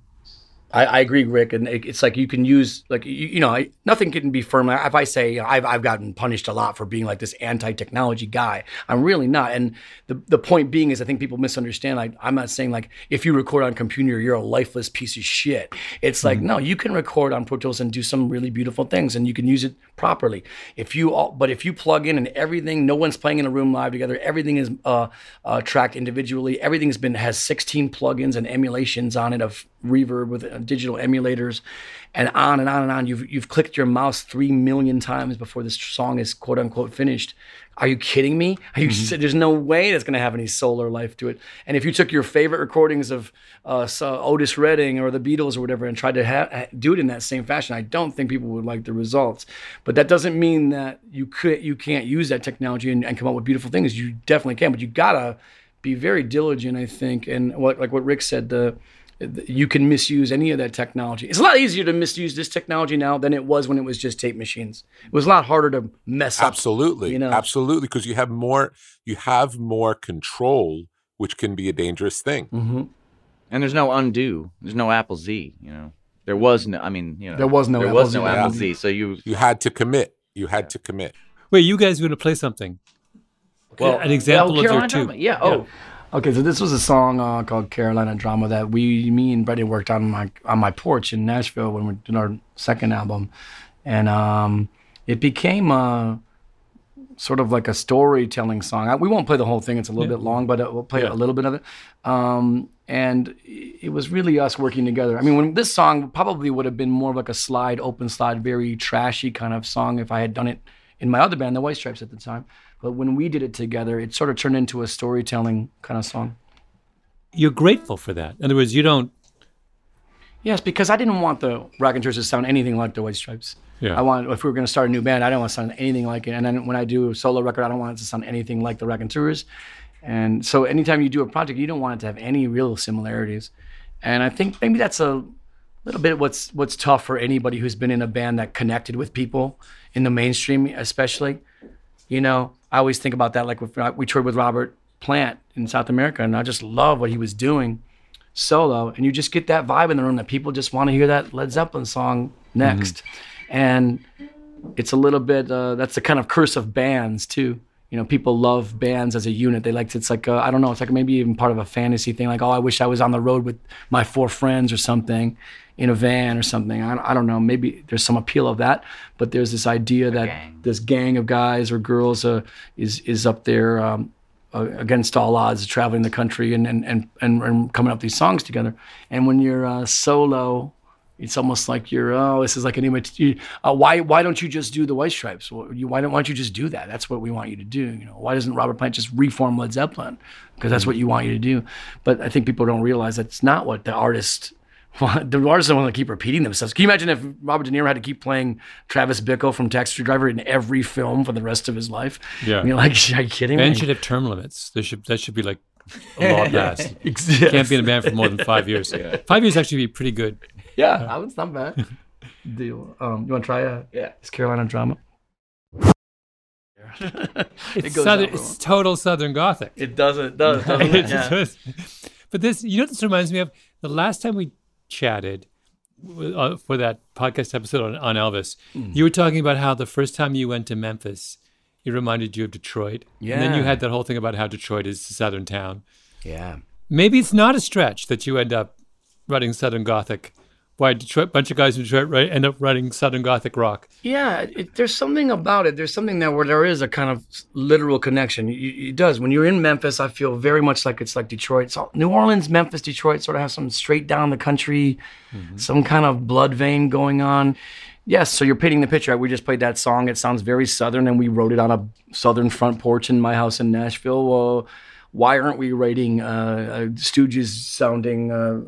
I, I agree, Rick, and it, it's like you can use like you, you know I, nothing can be firm. If I say you know, I've I've gotten punished a lot for being like this anti-technology guy, I'm really not. And the the point being is I think people misunderstand. Like I'm not saying like if you record on computer you're a lifeless piece of shit. It's like no, you can record on Pro Tools and do some really beautiful things, and you can use it properly. If you all, but if you plug in and everything, no one's playing in a room live together. Everything is uh, uh, tracked individually. Everything's been has 16 plugins and emulations on it of reverb with uh, digital emulators, and on and on and on. You've you've clicked your mouse three million times before this song is quote unquote finished. Are you kidding me? Are you? There's no way that's going to have any soul or life to it. And if you took your favorite recordings of uh, Otis Redding or the Beatles or whatever and tried to ha- do it in that same fashion, I don't think people would like the results. But that doesn't mean that you could you can't use that technology and, and come up with beautiful things. You definitely can, but you gotta be very diligent, I think. And what like what Rick said, the you can misuse any of that technology. It's a lot easier to misuse this technology now than it was when it was just tape machines. It was a lot harder to mess up.
Absolutely,
you know?
absolutely, because you have more you have more control, which can be a dangerous thing.
Mm-hmm.
And there's no undo. There's no Apple Z. You know, there was no. I mean, you know,
There was no
there
Apple
was no
Z.
Apple
Yeah.
Z. So you
You had to commit. You had to commit.
Wait, you guys are going to play something?
well
an example
oh,
of your
Carolina
two.
Yeah. Oh,
Okay, so this was a song uh, called Carolina Drama that we, me and Brady worked on my on my porch in Nashville when we did our second album, and um, it became a sort of like a storytelling song. I, we won't play the whole thing; it's a little bit long, but uh, we'll play
Yeah.
a little bit of it. Um, and it was really us working together. I mean, when this song probably would have been more of like a slide, open slide, very trashy kind of song if I had done it in my other band, the White Stripes, at the time. But when we did it together, it sort of turned into a storytelling kind of song.
You're grateful for that. In other words, you don't.
Yes, because I didn't want the Rock and Raconteurs to sound anything like the White Stripes.
Yeah.
I want if we were going to start a new band, I don't want to sound anything like it. And then when I do a solo record, I don't want it to sound anything like the Raconteurs. And so anytime you do a project, you don't want it to have any real similarities. And I think maybe that's a little bit what's what's tough for anybody who's been in a band that connected with people in the mainstream, especially. You know, I always think about that. Like with, uh, we toured with Robert Plant in South America, and I just love what he was doing solo. And you just get that vibe in the room that people just want to hear that Led Zeppelin song next. Mm-hmm. And it's a little bit, uh, that's the kind of curse of bands too. You know, people love bands as a unit. They like, it's like, I I don't know, it's like maybe even part of a fantasy thing. Like, oh, I wish I was on the road with my four friends or something in a van or something. I, I don't know. Maybe there's some appeal of that, but there's this idea that
gang.
this gang of guys or girls uh, is is up there um, uh, against all odds, traveling the country and and, and and and coming up these songs together. And when you're uh, solo, it's almost like you're oh, this is like an image. Uh, why why don't you just do the White Stripes? Why you, why don't why don't you just do that? That's what we want you to do. You know, why doesn't Robert Plant just reform Led Zeppelin? Because that's what you want you to do. But I think people don't realize that's not what the artist. <laughs> The artists don't want to keep repeating themselves. Can you imagine if Robert De Niro had to keep playing Travis Bickle from Taxi Driver in every film for the rest of his life?
Yeah.
I mean, like, <laughs> are you kidding me?
Bands should have term limits. There should that should be like a law <laughs> passed.
Ex-
Can't be in a band for more than five years. Five years actually be pretty good.
Yeah, that was not bad. Deal. Um, you want to try a
Yeah.
this Carolina drama?
It's,
goes
southern, it's total Southern Gothic.
It does. It does. doesn't
It
it? Yeah.
does. But this, you know, what this reminds me of the last time we chatted uh, for that podcast episode on, on Elvis.
Hmm.
You were talking about how the first time you went to Memphis, it reminded you of Detroit. And then you had that whole thing about how Detroit is a southern town.
yeah.
Maybe it's not a stretch that you end up writing Southern Gothic. Why Detroit? Bunch of guys in Detroit right, end up writing Southern Gothic rock.
Yeah, it, there's something about it. There's something there where there is a kind of literal connection. It, it does. When you're in Memphis, I feel very much like it's like Detroit. So New Orleans, Memphis, Detroit sort of have some straight down the country, some kind of blood vein going on. Yes, so you're painting the picture. We just played that song. It sounds very southern, and we wrote it on a southern front porch in my house in Nashville. Well, why aren't we writing uh, a Stooges sounding uh,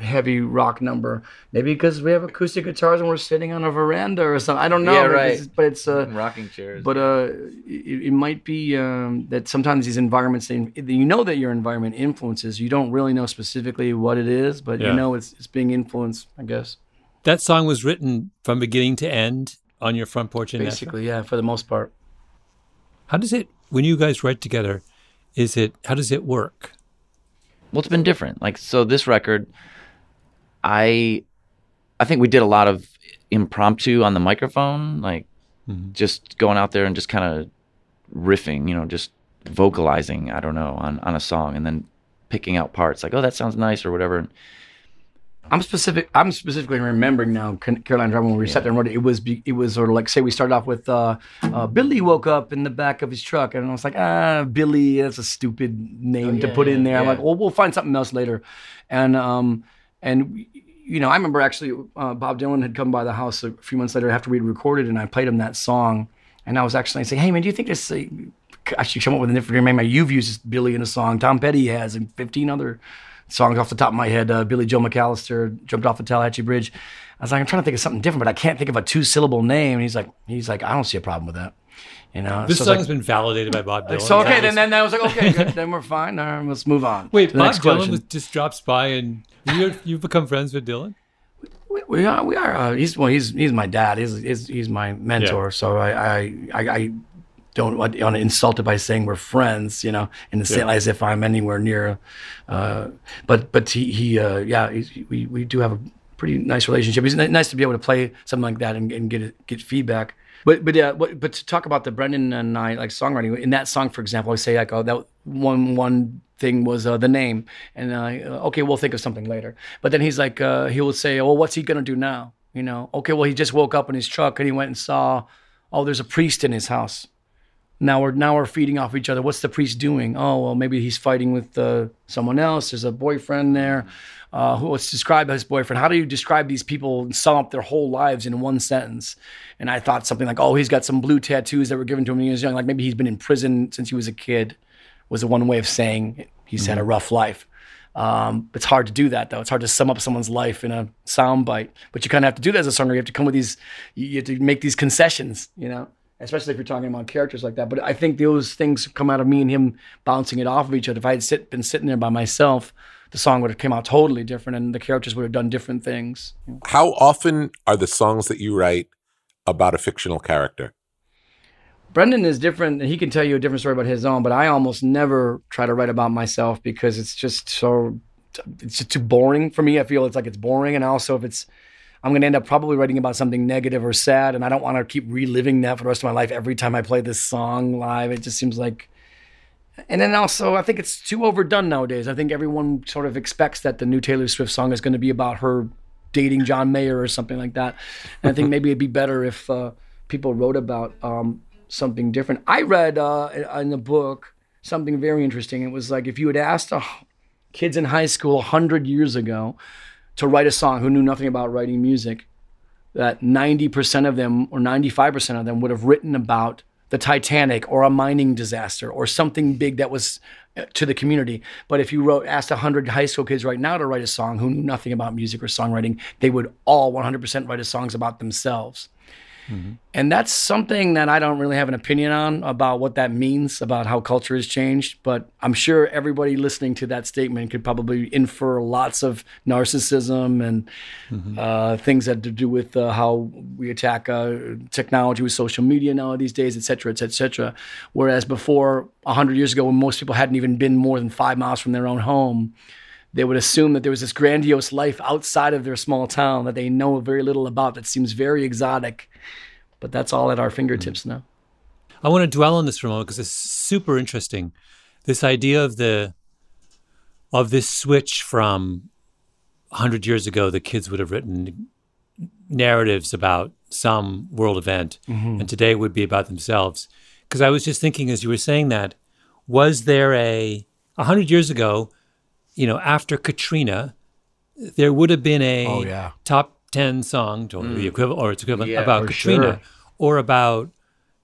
heavy rock number? Maybe because we have acoustic guitars and we're sitting on a veranda or something. I don't know.
Yeah,
but
right.
it's- But it's uh,
Rocking chairs.
but uh, it, it might be um, that sometimes these environments, they, you know that your environment influences. You don't really know specifically what it is, but
Yeah.
you know it's it's being influenced. I guess
That song was written from beginning to end on your front porch in Nashville.
basically, yeah, for the most part.
How does it when you guys write together? Is it how does it work?
well, it's been different. Like so, this record, I, I think we did a lot of impromptu on the microphone, like just going out there and just kind of riffing, you know, just vocalizing. I don't know on on a song, and then picking out parts like, oh, that sounds nice or whatever. And
I'm specific. I'm specifically remembering now, Carolina Drama, when we sat there and wrote it. It was it was sort of like say we started off with uh, uh, Billy woke up in the back of his truck, and I was like, ah, Billy, that's a stupid name to put in there. I'm like, well, we'll find something else later, and um, and you know, I remember actually uh, Bob Dylan had come by the house a few months later after we'd recorded, and I played him that song, and I was actually saying, "Hey man, do you think this?" Uh, I should come up with a different name. You've used Billy in a song. Tom Petty has, and 15 other songs off the top of my head. Uh, Billie Joe McAllister jumped off the Tallahatchie Bridge. I was like, I'm trying to think of something different, but I can't think of a two syllable name. And he's like, he's like, I don't see a problem with that. You know,
This
So it's
song's
like,
been validated by Bob Dylan.
so okay, then then I was like, okay, good, then we're fine. All right, let's move on.
Wait, Bob Dylan
question.
was, just drops by and you you've become friends with Dylan?
We, we are. We are. Uh, he's well. He's he's my dad. He's he's, he's my mentor. So I I I, I don't want to insult it by saying we're friends. You know, in the same as if I'm anywhere near. Uh, but but he he uh, yeah. He's, we we do have a pretty nice relationship. It's ni- nice to be able to play something like that and, and get get feedback. But but yeah, but, but to talk about the Brendan and I like songwriting in that song, for example, I say like oh that one one thing was uh, the name, and uh, okay, we'll think of something later. But then he's like uh, he will say, well, what's he gonna do now? You know, okay, well he just woke up in his truck and he went and saw, oh, there's a priest in his house. Now we're now we're feeding off each other. What's the priest doing? Oh well, maybe he's fighting with uh, someone else. There's a boyfriend there. Uh, who let's describe his boyfriend? How do you describe these people and sum up their whole lives in one sentence? And I thought something like, oh, he's got some blue tattoos that were given to him when he was young. Like maybe he's been in prison since he was a kid. Was the one way of saying he's had a rough life. Um, it's hard to do that though. It's hard to sum up someone's life in a sound bite. But you kind of have to do that as a songwriter. You have to come with these. You you have to make these concessions. You know especially if you're talking about characters like that. But I think those things come out of me and him bouncing it off of each other. If I had sit, been sitting there by myself, the song would have came out totally different, and the characters would have done different things.
How often are the songs that you write about a fictional character?
Brendan is different, and he can tell you a different story about his own. But I almost never try to write about myself because it's just so it's just too boring for me. I feel it's like it's boring, and also if it's I'm going to end up probably writing about something negative or sad, and I don't want to keep reliving that for the rest of my life every time I play this song live. It just seems like. And then also, I think it's too overdone nowadays. I think everyone sort of expects that the new Taylor Swift song is going to be about her dating John Mayer or something like that. And I think maybe it'd be better if uh, people wrote about um, something different. I read uh, in the book something very interesting. It was like if you had asked uh, kids in high school 100 years ago to write a song who knew nothing about writing music, that 90% of them or 95% of them would have written about the Titanic or a mining disaster or something big that was uh, to the community. But if you wrote asked 100 high school kids right now to write a song who knew nothing about music or songwriting, they would all 100% write a songs about themselves. And that's something that I don't really have an opinion on about what that means about how culture has changed. But I'm sure everybody listening to that statement could probably infer lots of narcissism and uh, things that to do with uh, how we attack uh, technology with social media now these days, et cetera, et cetera, et cetera. Whereas before, 100 years ago, when most people hadn't even been more than five miles from their own home, they would assume that there was this grandiose life outside of their small town that they know very little about that seems very exotic. But that's all at our mm-hmm. fingertips now.
I want to dwell on this for a moment because it's super interesting. This idea of the of this switch from hundred years ago, the kids would have written narratives about some world event, mm-hmm. and today it would be about themselves. Because I was just thinking as you were saying that, was there a a hundred years ago, you know, after Katrina, there would have been a
Oh, yeah.
top ten song, or the equivalent, or its equivalent
Yeah,
about Katrina,
sure.
or about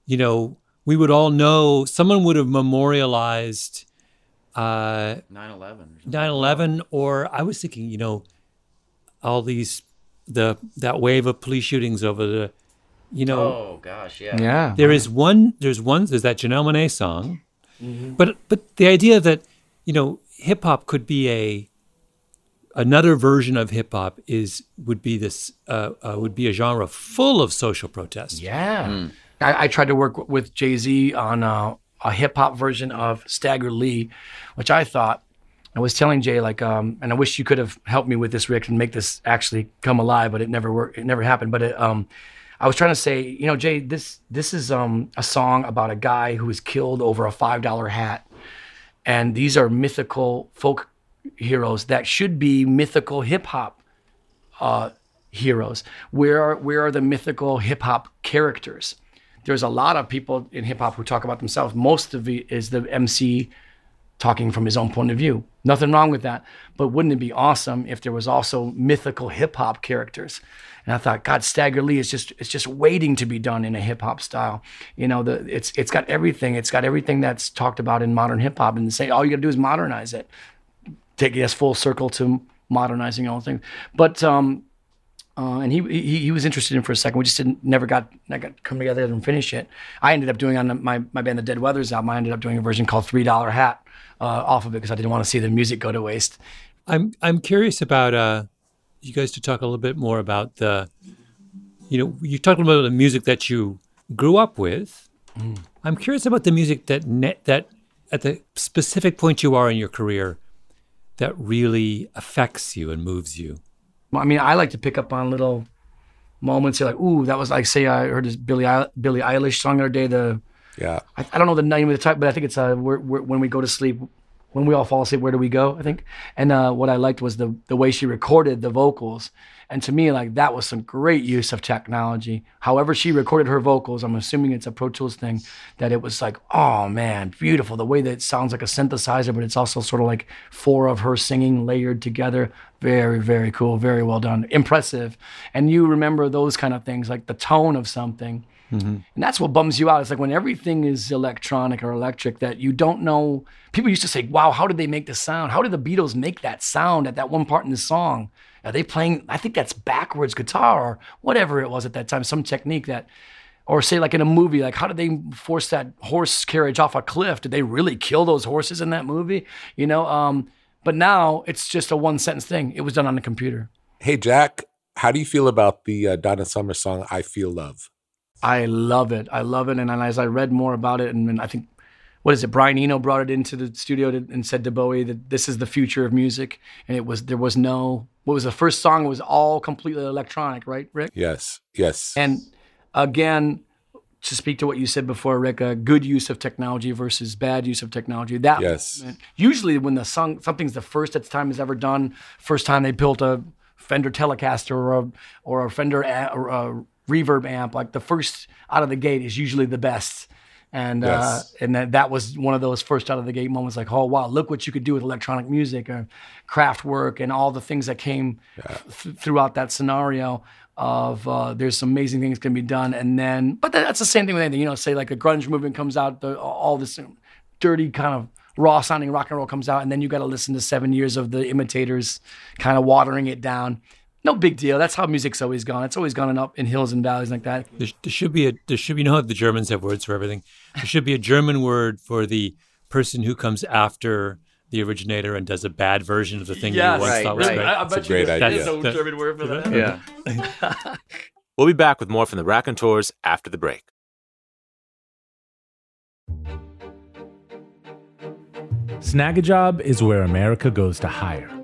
you know, we would all know someone would have memorialized uh,
9/11.
9/11, or I was thinking, you know, all these the that wave of police shootings over the, you know,
Oh gosh, yeah.
Yeah.
there is one. There's one. There's that Janelle Monae song,
Mm-hmm.
but but the idea that you know hip hop could be a another version of hip hop is would be this uh, uh, would be a genre full of social protest.
Yeah. I, I tried to work with Jay Z on a, a hip hop version of Stagger Lee, which I thought I was telling Jay like, um, and I wish you could have helped me with this, Rick, and make this actually come alive, but it never worked. It never happened. But it, um, I was trying to say, you know, Jay, this this is um, a song about a guy who was killed over a five dollar hat, and these are mythical folk heroes that should be mythical hip hop uh, heroes. Where are where are the mythical hip hop characters? There's a lot of people in hip hop who talk about themselves. Most of it is the MC talking from his own point of view. Nothing wrong with that. But wouldn't it be awesome if there was also mythical hip hop characters? And I thought, God, Stagger Lee is just it's just waiting to be done in a hip hop style. You know, the it's it's got everything. It's got everything that's talked about in modern hip hop. And say all you got to do is modernize it, take us full circle to modernizing all things. But um, uh, and he, he he was interested in for a second. We just didn't never got I got come together and finish it. I ended up doing on my my band the Dead Weather's album. I ended up doing a version called Three Dollar Hat uh, off of it because I didn't want to see the music go to waste.
I'm I'm curious about uh, you guys to talk a little bit more about the, you know, you talked about the music that you grew up with.
Mm.
I'm curious about the music that net, that at the specific point you are in your career that really affects you and moves you.
I mean, I like to pick up on little moments. You're like, ooh, that was like, say, I heard this Billy Billie Eilish song the other day. The
yeah,
I, I don't know the name of the type, but I think it's uh, we're, we're, when we go to sleep, when we all fall asleep, where do we go? I think. And uh, what I liked was the the way she recorded the vocals. And to me, like that was some great use of technology. However, she recorded her vocals, I'm assuming it's a Pro Tools thing, that it was like, oh man, beautiful. The way that it sounds like a synthesizer, but it's also sort of like four of her singing layered together. Very, very cool. Very well done. Impressive. And you remember those kind of things, like the tone of something. Mm-hmm. And that's what bums you out. It's like when everything is electronic or electric that you don't know. People used to say, wow, how did they make the sound? How did the Beatles make that sound at that one part in the song? Are they playing? I think that's backwards guitar or whatever it was at that time, some technique that, or say like in a movie, like how did they force that horse carriage off a cliff? Did they really kill those horses in that movie? You know, um, but now it's just a one sentence thing. It was done on the computer.
Hey, Jack, how do you feel about the uh, Donna Summer song "I Feel Love"?
I love it. I love it. And as I read more about it, and, and I think what is it? Brian Eno brought it into the studio to, and said to Bowie that this is the future of music. And it was there was no what was the first song? It was all completely electronic, right, Rick?
Yes, yes.
And again, to speak to what you said before, Rick, a good use of technology versus bad use of technology. That
yes.
Moment, usually when the song something's the first its time has ever done, first time they built a Fender Telecaster or a or a Fender a, or a reverb amp, like the first out of the gate is usually the best and uh, yes. uh, and that, that was one of those first out of the gate moments like oh wow look what you could do with electronic music or Kraftwerk and all the things that came yeah. th- throughout that scenario of uh, there's some amazing things can be done and then but that's the same thing with anything you know say like a grunge movement comes out the, all this dirty kind of raw sounding rock and roll comes out and then you got to listen to seven years of the imitators kind of watering it down no big deal. That's how music's always gone. It's always gone up in hills and valleys like that.
There, there, should be a there should be you know how the Germans have words for everything. There should be a German word for the person who comes after the originator and does a bad version of the thing
yes,
you once
right,
thought was
right.
great.
I, I bet
That's a great idea.
There's no German word for that.
Yeah. <laughs>
we'll be back with more from the Raconteurs after the break.
Snagajob is where America goes to hire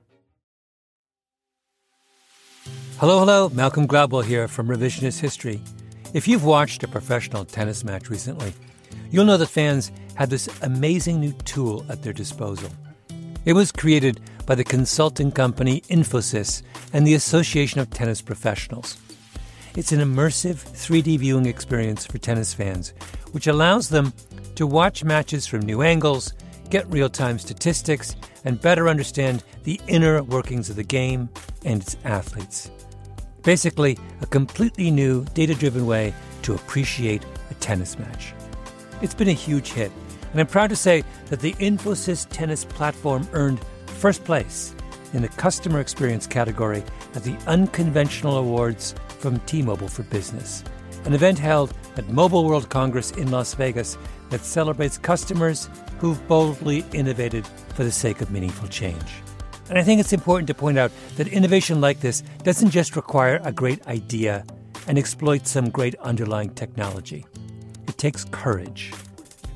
Hello, hello. Malcolm Gladwell here from Revisionist History. If you've watched a professional tennis match recently, you'll know that fans have this amazing new tool at their disposal. It was created by the consulting company Infosys and the Association of Tennis Professionals. It's an immersive 3D viewing experience for tennis fans, which allows them to watch matches from new angles, get real time statistics, and better understand the inner workings of the game and its athletes. Basically, a completely new, data driven way to appreciate a tennis match. It's been a huge hit, and I'm proud to say that the Infosys tennis platform earned
first place in the customer experience category at the Unconventional Awards from T Mobile for Business, an event held at Mobile World Congress in Las Vegas that celebrates customers who've boldly innovated for the sake of meaningful change. And I think it's important to point out that innovation like this doesn't just require a great idea and exploit some great underlying technology. It takes courage.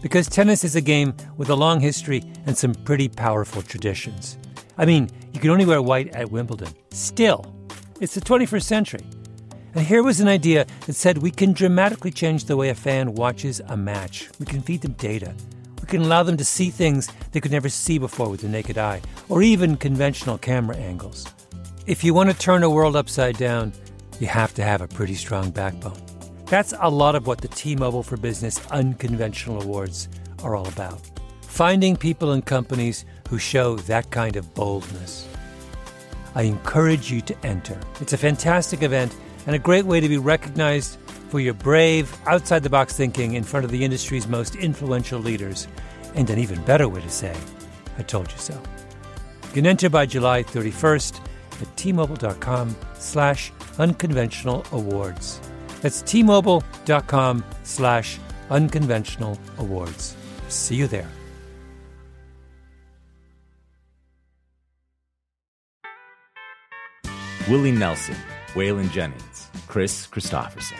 Because tennis is a game with a long history and some pretty powerful traditions. I mean, you can only wear white at Wimbledon. Still, it's the 21st century. And here was an idea that said we can dramatically change the way a fan watches a match. We can feed them data. We can allow them to see things they could never see before with the naked eye, or even conventional camera angles. If you want to turn a world upside down, you have to have a pretty strong backbone. That's a lot of what the T Mobile for Business Unconventional Awards are all about. Finding people and companies who show that kind of boldness. I encourage you to enter. It's a fantastic event and a great way to be recognized for your brave, outside the box thinking in front of the industry's most influential leaders, and an even better way to say, I told you so. You can enter by July 31st at tmobile.com slash unconventional awards. That's tmobile.com slash unconventional awards. See you there.
Willie Nelson, Waylon Jennings, Kris Kristofferson.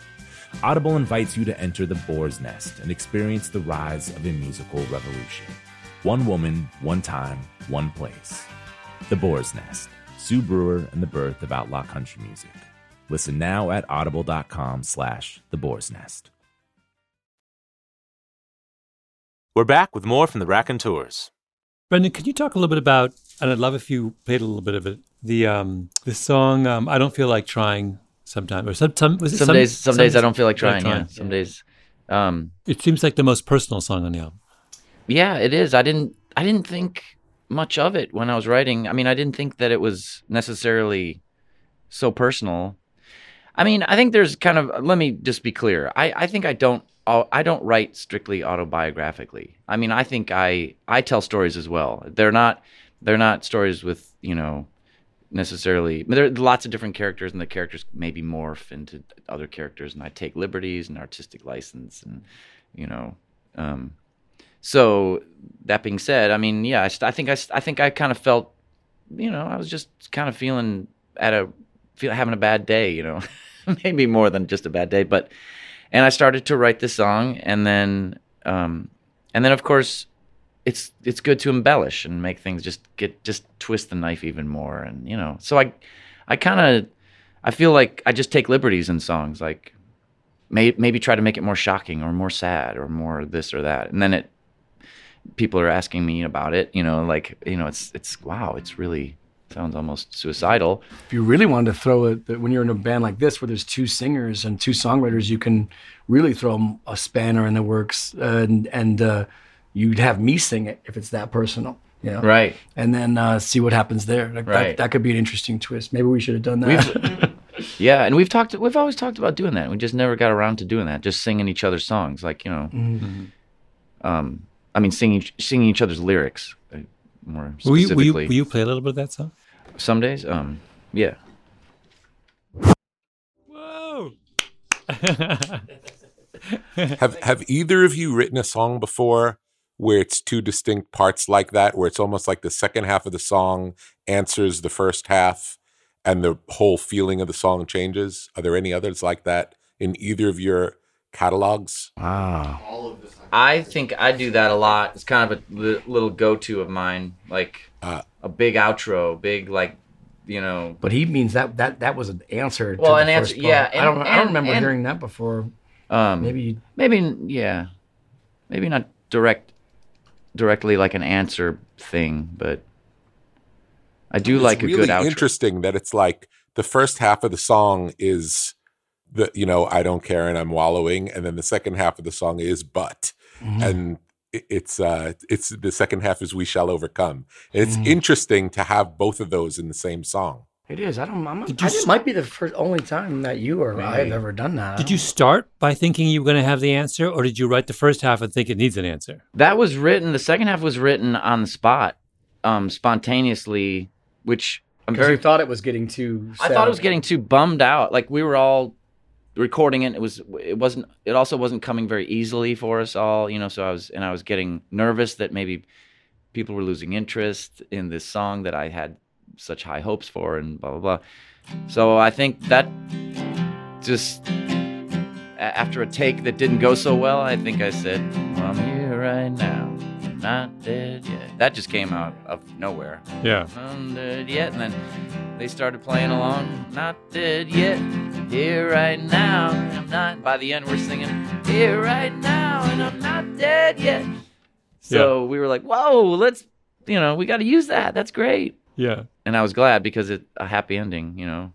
Audible invites you to enter the boar's nest and experience the rise of a musical revolution. One woman, one time, one place. The Boar's Nest, Sue Brewer and the birth of outlaw country music. Listen now at audible.com slash the boar's nest.
We're back with more from the Raconteurs.
Brendan, can you talk a little bit about, and I'd love if you played a little bit of it, the um, the song um, "I Don't Feel Like Trying" sometime or some, some was
Some,
some
days, some, days I don't feel like
like
trying. Yeah.
trying.
Some days, um,
It seems like the most personal song on the album.
yeah, it is. I didn't, I didn't think much of it when I was writing. I mean, I didn't think that it was necessarily so personal. I mean, I think there's kind of. Let me just be clear. I, I think I don't. I don't write strictly autobiographically. I mean, I think I I tell stories as well. They're not they're not stories with you know necessarily. There are lots of different characters, and the characters maybe morph into other characters, and I take liberties and artistic license, and you know. Um, so that being said, I mean, yeah, I, I think I, I think I kind of felt, you know, I was just kind of feeling at a feel having a bad day, you know, <laughs> maybe more than just a bad day, but and I started to write this song, and then um, and then of course it's it's good to embellish and make things just get just twist the knife even more, and you know, so I I kind of I feel like I just take liberties in songs, like may, maybe try to make it more shocking or more sad or more this or that, and then it people are asking me about it, you know, like you know, it's it's wow, it's really sounds almost suicidal.
if you really wanted to throw it when you're in a band like this where there's two singers and two songwriters you can really throw a spanner in the works and and uh, you'd have me sing it if it's that personal you know
Right.
and then uh, see what happens there like
Right.
that, that could be an interesting twist maybe we should have done that <laughs>
Yeah, and we've talked. We've always talked about doing that. We just never got around to doing that. Just singing each other's songs, like you know. Um, I mean, singing singing each other's lyrics uh, more
Will you,
specifically.
will, you, will you play a little bit of that song?
Some days, um, yeah.
Whoa! <laughs>
Have have either of you written a song before where it's two distinct parts like that, where it's almost like the second half of the song answers the first half and the whole feeling of the song changes? Are there any others like that in either of your catalogs?
Wow.
I think I do that a lot. It's kind of a li- little go-to of mine, like
Uh,
a big outro, big like, you know.
But he means that that that was an answer.
Well,
to
an
the
answer-
first part.
yeah,
I don't.
and-
I don't remember
and-
hearing that before.
Um,
Maybe
maybe yeah, maybe not direct, directly like an answer thing, but I do
it's
like a
really
good outro.
interesting that it's like the first half of the song is the you know I don't care and I'm wallowing, and then the second half of the song is but,
Mm-hmm.
and it's uh it's the second half is we shall overcome. And it's
Mhm.
interesting to have both of those in the same song.
It is. I don't. I'm not,
Did
I,
you
it might be the first only time that you or I have ever done that.
Did you start by thinking you were going to have the answer, or did you write the first half and think it needs an answer?
That was written. The second half was written on the spot, um, spontaneously, which I'm very.
you thought it was getting too.
I thought it was getting too bummed out. Like we were all recording it. It was. It wasn't. It also wasn't coming very easily for us all. You know. So I was, and I was getting nervous that maybe people were losing interest in this song that I had such high hopes for, and blah blah blah. So I think that just after a take that didn't go so well, I think I said, well, "I'm here right now, not dead yet." That just came out of nowhere.
Yeah.
Not dead yet, and then they started playing along. Not dead yet, here right now. I'm not. By the end, we're singing, "Here right now, and I'm not dead yet." So we were like, "Whoa, let's, you know, we got to use that. That's great."
Yeah.
And I was glad because it a happy ending, you know.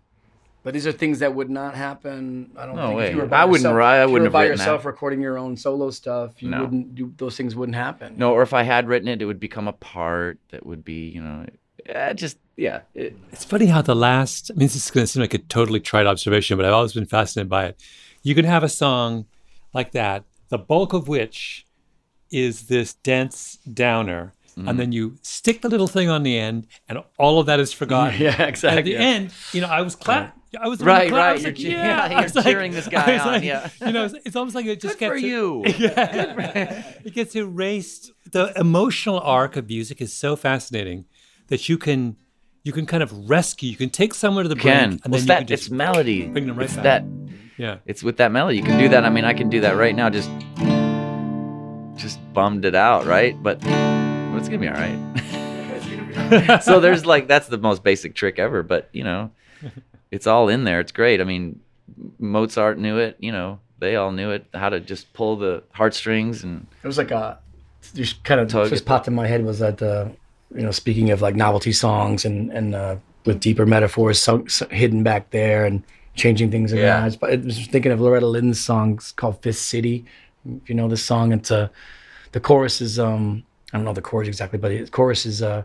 But these are things that would not happen. I don't
No
think
way.
if you were by
I wouldn't
yourself,
write- I
if you
wouldn't
were
have
by
written
yourself
that.
recording your own solo stuff. You
No.
wouldn't do those things. Wouldn't happen.
No, or if I had written it, it would become a part that would be, you know, eh, just yeah. It,
It's funny how the last, I mean, this is going to seem like a totally trite observation, but I've always been fascinated by it. You can have a song like that, the bulk of which is this dense downer,
Mm-hmm.
and then you stick the little thing on the end, and all of that is <laughs> forgotten.
Yeah,
And at
exactly.
the end, you know, I was clap. I was
Right,
clap- I
right,
was like,
you're che-
yeah, <laughs>
yeah,
I was
you're
like-
cheering this <laughs> guy on,
like-
yeah.
You know, it's, it's almost like it just
Good
gets
for you.
Yeah. it gets erased. The emotional arc of music is so fascinating that you can you can kind of rescue. You can take someone to the brink,
can.
and
Well,
then
it's
you
that
can just
it's melody.
bring them right
it's
back.
that
yeah.
it's with that melody. You can do that. I mean, I can do that right now. Just just bummed it out, right? But but it's gonna be all right. <laughs> so there's like that's the most basic trick ever. But you know, it's all in there. It's great. I mean, Mozart knew it. You know, they all knew it. How to just pull the heartstrings and
It was like a just kind of
Tug
just
it.
popped in my head was that uh, you know speaking of like novelty songs and and uh, with deeper metaphors so, so hidden back there and changing things around.
Yeah.
I was, I was thinking of Loretta Lynn's song called Fist City. If you know this song, it's uh, the chorus is um I don't know the chorus exactly, but the chorus is uh.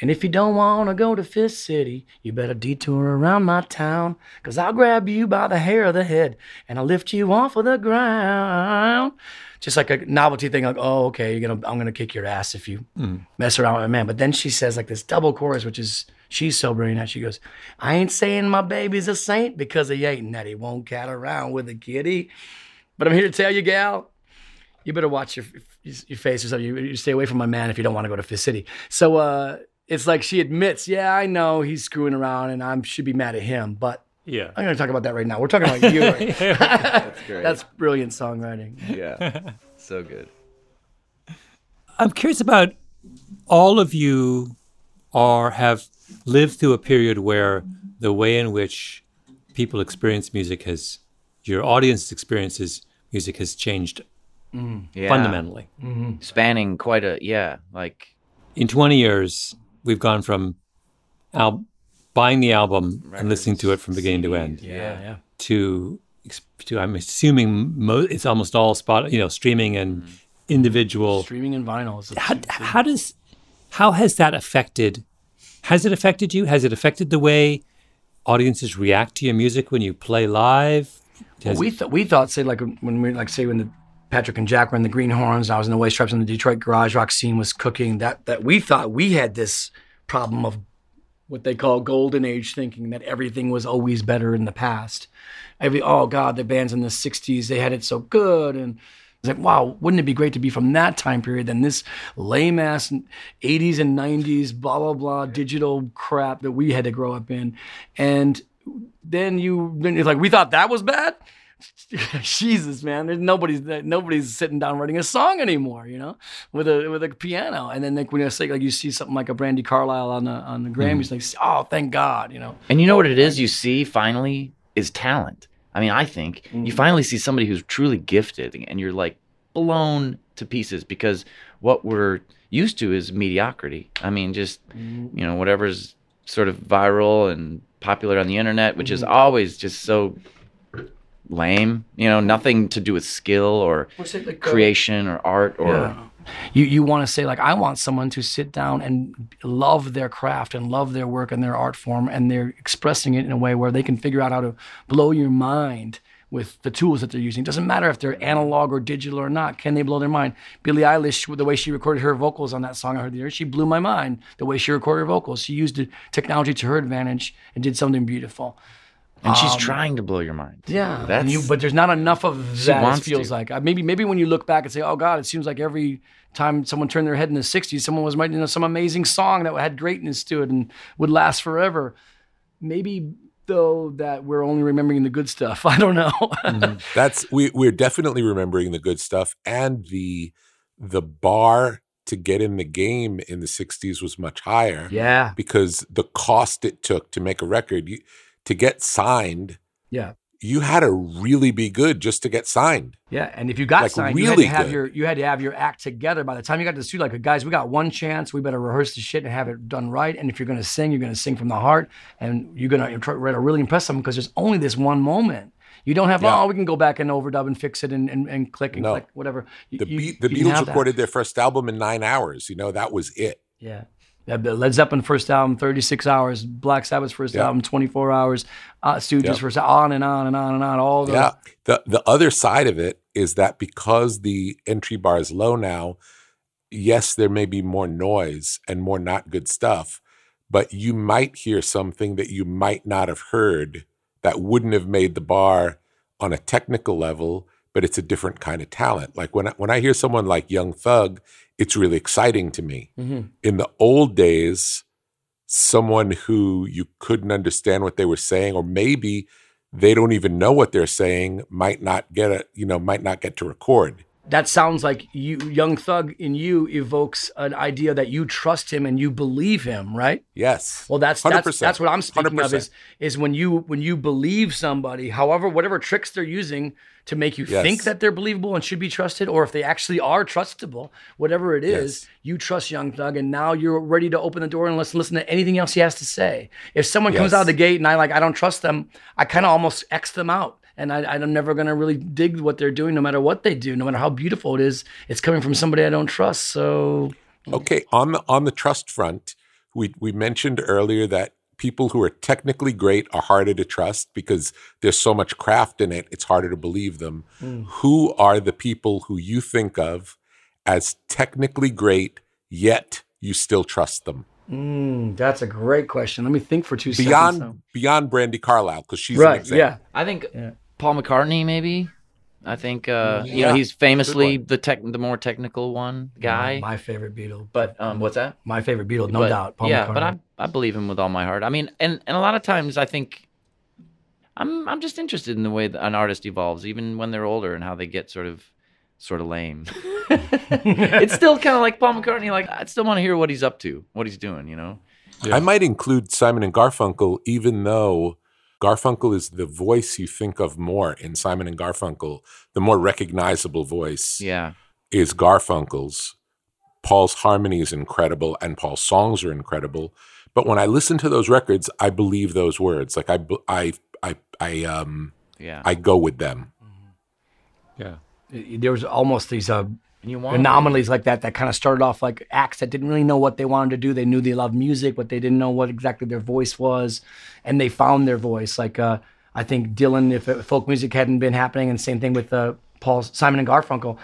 And if you don't want to go to Fist City, you better detour around my town. Cause I'll grab you by the hair of the head and I'll lift you off of the ground. Just like a novelty thing, like, oh, okay, you're gonna I'm gonna kick your ass if you mess around with a man. But then she says like this double chorus, which is she's so brilliant. She goes, I ain't saying my baby's a saint because he ain't and that he won't cat around with a kitty. But I'm here to tell you, gal, you better watch your your face or something. You, you stay away from my man if you don't want to go to Fist City. So uh, it's like she admits, yeah, I know he's screwing around, and I should be mad at him. But
Yeah.
I'm going to talk about that right now. We're talking about you. <laughs> That's
great.
That's brilliant songwriting.
yeah, <laughs> so good.
I'm curious about all of you are have lived through a period where the way in which people experience music has your audience experiences music has changed Mm.
Yeah.
fundamentally. Mm-hmm.
spanning quite a yeah, like
In 20 years, we've gone from al- buying the album and listening to it from beginning to end.
Yeah, yeah.
to to I'm assuming mo- it's almost all spot you know streaming and mm. individual.
Streaming and vinyl. Is
how, how does how has that affected has it affected you? Has it affected the way audiences react to your music when you play live? Has-
we thought we thought say like when we like say when the Patrick and Jack were in the Greenhornes, I was in the White Stripes, and the Detroit garage rock scene was cooking. That that we thought we had this problem of what they call golden age thinking that everything was always better in the past. Every oh god, the bands in the '60s they had it so good, and it's like wow, wouldn't it be great to be from that time period than this lame ass '80s and '90s blah blah blah digital crap that we had to grow up in, and then you then it's like we thought that was bad <laughs> Jesus, man, there's nobody's nobody's sitting down writing a song anymore, you know, with a with a piano. And then like when you say like you see something like a Brandi Carlile on the on the hmm. Grammys, like oh thank God, you know.
And you know what it is? You see finally is talent. I mean, I think you mm-hmm. finally see somebody who's truly gifted, and you're like blown to pieces because what we're used to is mediocrity. I mean, just mm-hmm. you know whatever's sort of viral and popular on the internet, which is mm-hmm. always just so lame. You know, nothing to do with skill or
like,
creation or art or
Yeah. You you want to say like I want someone to sit down and love their craft and love their work and their art form and they're expressing it in a way where they can figure out how to blow your mind with the tools that they're using. It Doesn't matter if they're analog or digital or not. Can they blow their mind? Billie Eilish, the way she recorded her vocals on that song I heard the other, she blew my mind. The way she recorded her vocals, she used the technology to her advantage and did something beautiful.
And she's trying to blow your mind.
Um, Yeah,
That's-
and you, but there's not enough of that. It feels
to.
like maybe maybe when you look back and say, "Oh God," it seems like every time someone turned their head in the '60s, someone was writing you know, some amazing song that had greatness to it and would last forever. Maybe though that we're only remembering the good stuff. <laughs> I don't know.
That's we we're definitely remembering the good stuff and the the bar to get in the game in the 60s was much higher
yeah,
because the cost it took to make a record you, to get signed
yeah.
you had to really be good just to get signed
Yeah, and if you got
Like,
signed, you had
really
to have
good.
your you had to have your act together. By the time you got to the studio, like guys, we got one chance. We better rehearse the shit and have it done right. And if you're gonna sing, you're gonna sing from the heart, and you're gonna try to really impress them because there's only this one moment. You don't have
Yeah.
oh we can go back and overdub and fix it and, and, and click and
No.
click whatever. You-
the, Be- the
you
Beatles
have that.
recorded their first album in 9 hours you know that was it
Yeah. Led Zeppelin first album, 36 hours. Black Sabbath's first
Yeah.
album, 24 hours. Uh, Stooges
Yeah.
first, on and on and on and on. All the
Yeah. The the other side of it is that because the entry bar is low now, yes, there may be more noise and more not good stuff, but you might hear something that you might not have heard that wouldn't have made the bar on a technical level, but it's a different kind of talent. Like when I, when I hear someone like Young Thug, it's really exciting to me. Mm-hmm. In the old days, someone who you couldn't understand what they were saying, or maybe they don't even know what they're saying, might not get a you know might not get to record.
That sounds like you young thug in you evokes an idea that you trust him and you believe him right
Yes.
well that's that's
100%.
that's what i'm speaking of
100%.
is is when you when you believe somebody however whatever tricks they're using to make you
Yes.
think that they're believable and should be trusted or if they actually are trustable whatever it is
Yes.
you trust young thug and now you're ready to open the door and listen listen to anything else he has to say if someone comes out of the gate and i like i don't trust them i kind of almost x them out and I, I'm never gonna really dig what they're doing, no matter what they do, no matter how beautiful it is. It's coming from somebody I don't trust. So
Okay, on the on the trust front, we we mentioned earlier that people who are technically great are harder to trust because there's so much craft in it, it's harder to believe them. Who are the people who you think of as technically great yet you still trust them?
mm, that's a great question. Let me think for two seconds.
Beyond
though.
beyond Brandi Carlile cause she's
right?
example.
Yeah.
I think
Yeah.
Paul McCartney maybe. I think uh, you know he's famously the tech, the more technical one guy.
my favorite Beatle,
but um, what's that?
my favorite Beatle, no
But-
doubt. Paul
yeah,
McCartney.
but I I believe him with all my heart. I mean, and and a lot of times I think I'm I'm just interested in the way that an artist evolves, even when they're older, and how they get sort of sort of lame. <laughs> it's still kind of like Paul McCartney. Like I still want to hear what he's up to, what he's doing. You know.
I might include Simon and Garfunkel, even though Garfunkel is the voice you think of more in Simon and Garfunkel. The more recognizable voice
Yeah.
is Garfunkel's. Paul's harmony is incredible, and Paul's songs are incredible. But when I listen to those records, I believe those words. Like I, b- I, I, I, um,
Yeah.
I go with them.
Yeah.
there was almost these uh,
and you want
anomalies like that that kind of started off like acts that didn't really know what they wanted to do. They knew they loved music, but they didn't know what exactly their voice was, and they found their voice. Like uh, I think Dylan, if folk music hadn't been happening, and same thing with uh, Paul Simon and Garfunkel,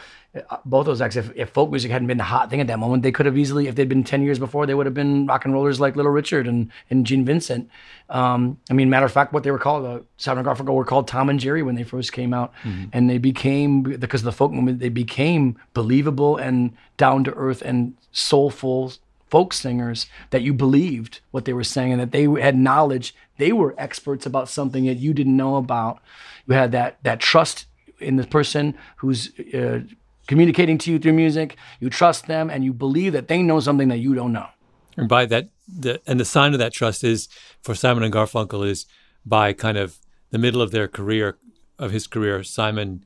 both those acts. If, if folk music hadn't been the hot thing at that moment, they could have easily, if they'd been ten years before, they would have been rock and rollers like Little Richard and and Gene Vincent. Um, I mean, matter of fact, what they were called, uh, Simon and Garfunkel were called Tom and Jerry when they first came out, and they became because of the folk movement, they became believable and down to earth and soulful folk singers that you believed what they were saying and that they had knowledge. They were experts about something that you didn't know about. You had that that trust in the person who's uh, communicating to you through music. You trust them and you believe that they know something that you don't know.
And by that, the and the sign of that trust is for Simon and Garfunkel is by kind of the middle of their career, of his career, Simon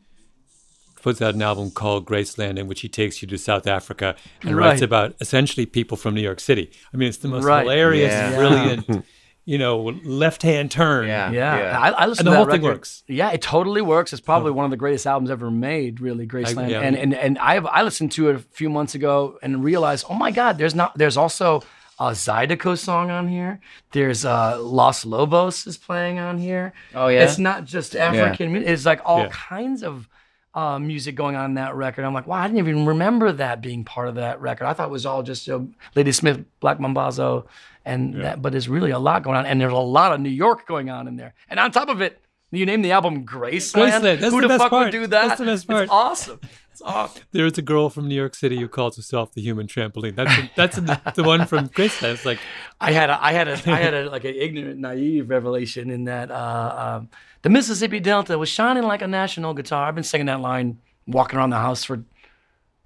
puts out an album called Graceland in which he takes you to South Africa and
Right.
writes about essentially people from New York City. I mean, it's the most
Right.
hilarious,
Yeah.
brilliant, <laughs> you know, left-hand turn.
Yeah.
Yeah, I, I
And the
to
whole
that
thing works.
Yeah, it totally works. It's probably one of the greatest albums ever made. Really, Graceland.
yeah.
And and and I I listened to it a few months ago and realized, oh my God, there's not. There's also a Zydeco song on here. There's uh, Los Lobos is playing on here.
Oh, yeah?
It's not just African. music. It's like all
Yeah.
kinds of. Uh, music going on in that record. I'm like, wow, I didn't even remember that being part of that record. I thought it was all just uh, Ladysmith Black Mambazo, and that. But there's really a lot going on, and there's a lot of New York going on in there. And on top of it, you name the album Graceland.
Graceland, that's
Who
the
the, fuck
part.
would do that?
That's the best part.
It's awesome. It's awesome.
There's a girl from New York City who calls herself the human trampoline. That's that's the, the one from Graceland. It's like
I had a, I had a, I had a, like an ignorant, naive revelation in that uh, um, the Mississippi Delta was shining like a national guitar. I've been singing that line walking around the house for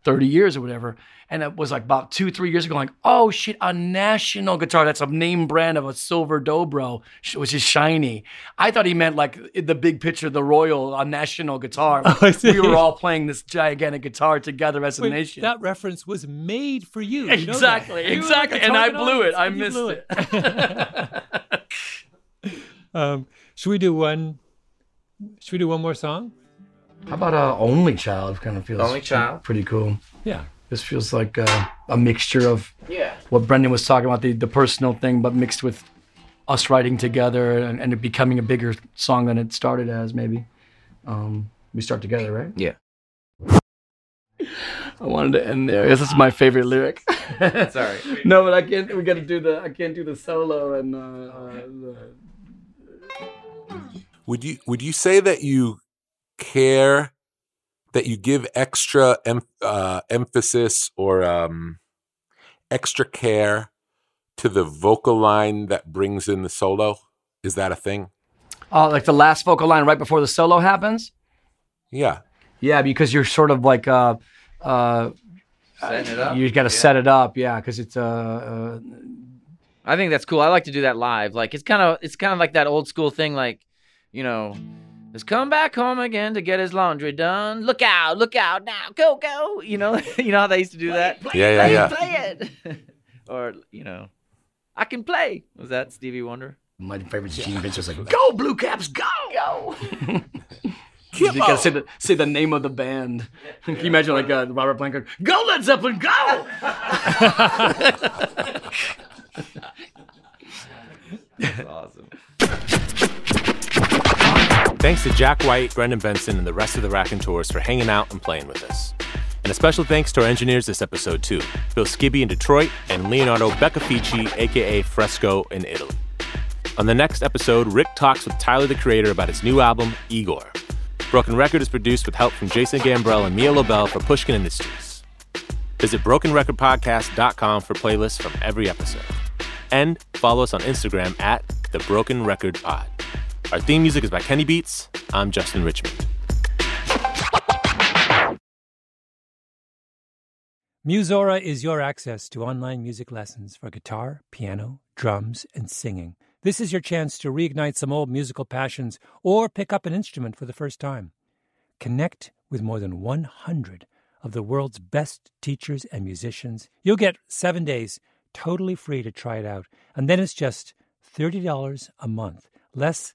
30 years or whatever. And it was like about two, three years ago, like, oh shit, a national guitar. That's a name brand of a silver dobro, which is shiny. I thought he meant like the big picture, the Royal, a national guitar. <laughs>
Oh,
we were all playing this gigantic guitar together as a
wait,
nation.
that reference was made for you. you
exactly,
You
exactly. And I blew it. I missed
blew
it. <laughs>
Um, should we do one? Should we do one more song?
How about uh, Only Child? Kind of feels
Only Child?
pretty cool.
Yeah.
This feels like uh, a mixture of
Yeah.
what Brendan was talking about, the, the personal thing, but mixed with us writing together and, and it becoming a bigger song than it started as, maybe. Um, we start together, right?
Yeah.
I wanted to end there. This is my favorite lyric. <laughs>
Sorry. <laughs>
no, but I can't. We got to do the. I can't do the solo and. Uh, uh, the,
Would you would you say that you care that you give extra em- uh, emphasis or um, extra care to the vocal line that brings in the solo? Is that a thing?
oh, like the last vocal line right before the solo happens.
Yeah.
Yeah, because you're sort of like uh, uh,
Setting it up.
you got to set it up. Yeah, because it's uh, uh,
I think that's cool. I like to do that live. Like it's kind of it's kind of like that old school thing. Like, you know, has come back home again to get his laundry done. Look out! Look out now! Go go! You know, <laughs> you know how they used to do that.
Yeah, yeah,
play,
yeah.
Play it. <laughs> or you know, I can play. Was that Stevie Wonder?
my favorite Gene Vincent's like, "Go Blue Caps, go, go!" <laughs> you gotta say the say the name of the band. Can you imagine like uh, Robert Plant going, "Go Led Zeppelin, go!"
That's awesome.
Thanks to Jack White, Brendan Benson, and the rest of the Raconteurs for hanging out and playing with us. And a special thanks to our engineers this episode, too Bill Skibbe in Detroit and Leonardo Beccafici, aka Fresco, in Italy. On the next episode, Rick talks with Tyler the Creator about his new album, Igor. Broken Record is produced with help from Jason Gambrell and Mia Lobel for Pushkin Industries. Visit brokenrecordpodcast.com for playlists from every episode. And follow us on Instagram at The Broken Record Pod. Our theme music is by Kenny Beats. I'm Justin Richmond.
Musora is your access to online music lessons for guitar, piano, drums, and singing. This is your chance to reignite some old musical passions or pick up an instrument for the first time. Connect with more than 100 of the world's best teachers and musicians. You'll get seven days totally free to try it out, and then it's just $30 a month, less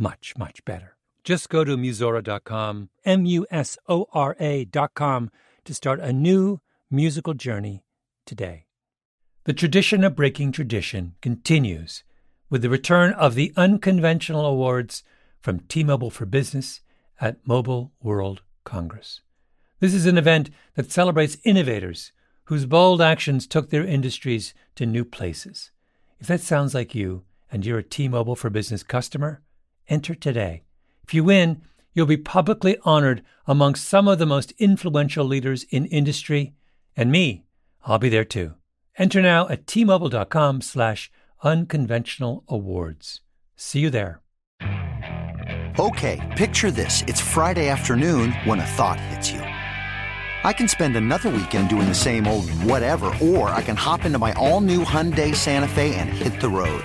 much, much better. Just go to Musora.com, M U S O R A.com, to start a new musical journey today.
The tradition of breaking tradition continues with the return of the unconventional awards from T Mobile for Business at Mobile World Congress. This is an event that celebrates innovators whose bold actions took their industries to new places. If that sounds like you and you're a T Mobile for Business customer, enter today. If you win, you'll be publicly honored among some of the most influential leaders in industry, and me, I'll be there too. Enter now at tmobile.com slash unconventional awards. See you there.
Okay, picture this. It's Friday afternoon when a thought hits you. I can spend another weekend doing the same old whatever, or I can hop into my all-new Hyundai Santa Fe and hit the road.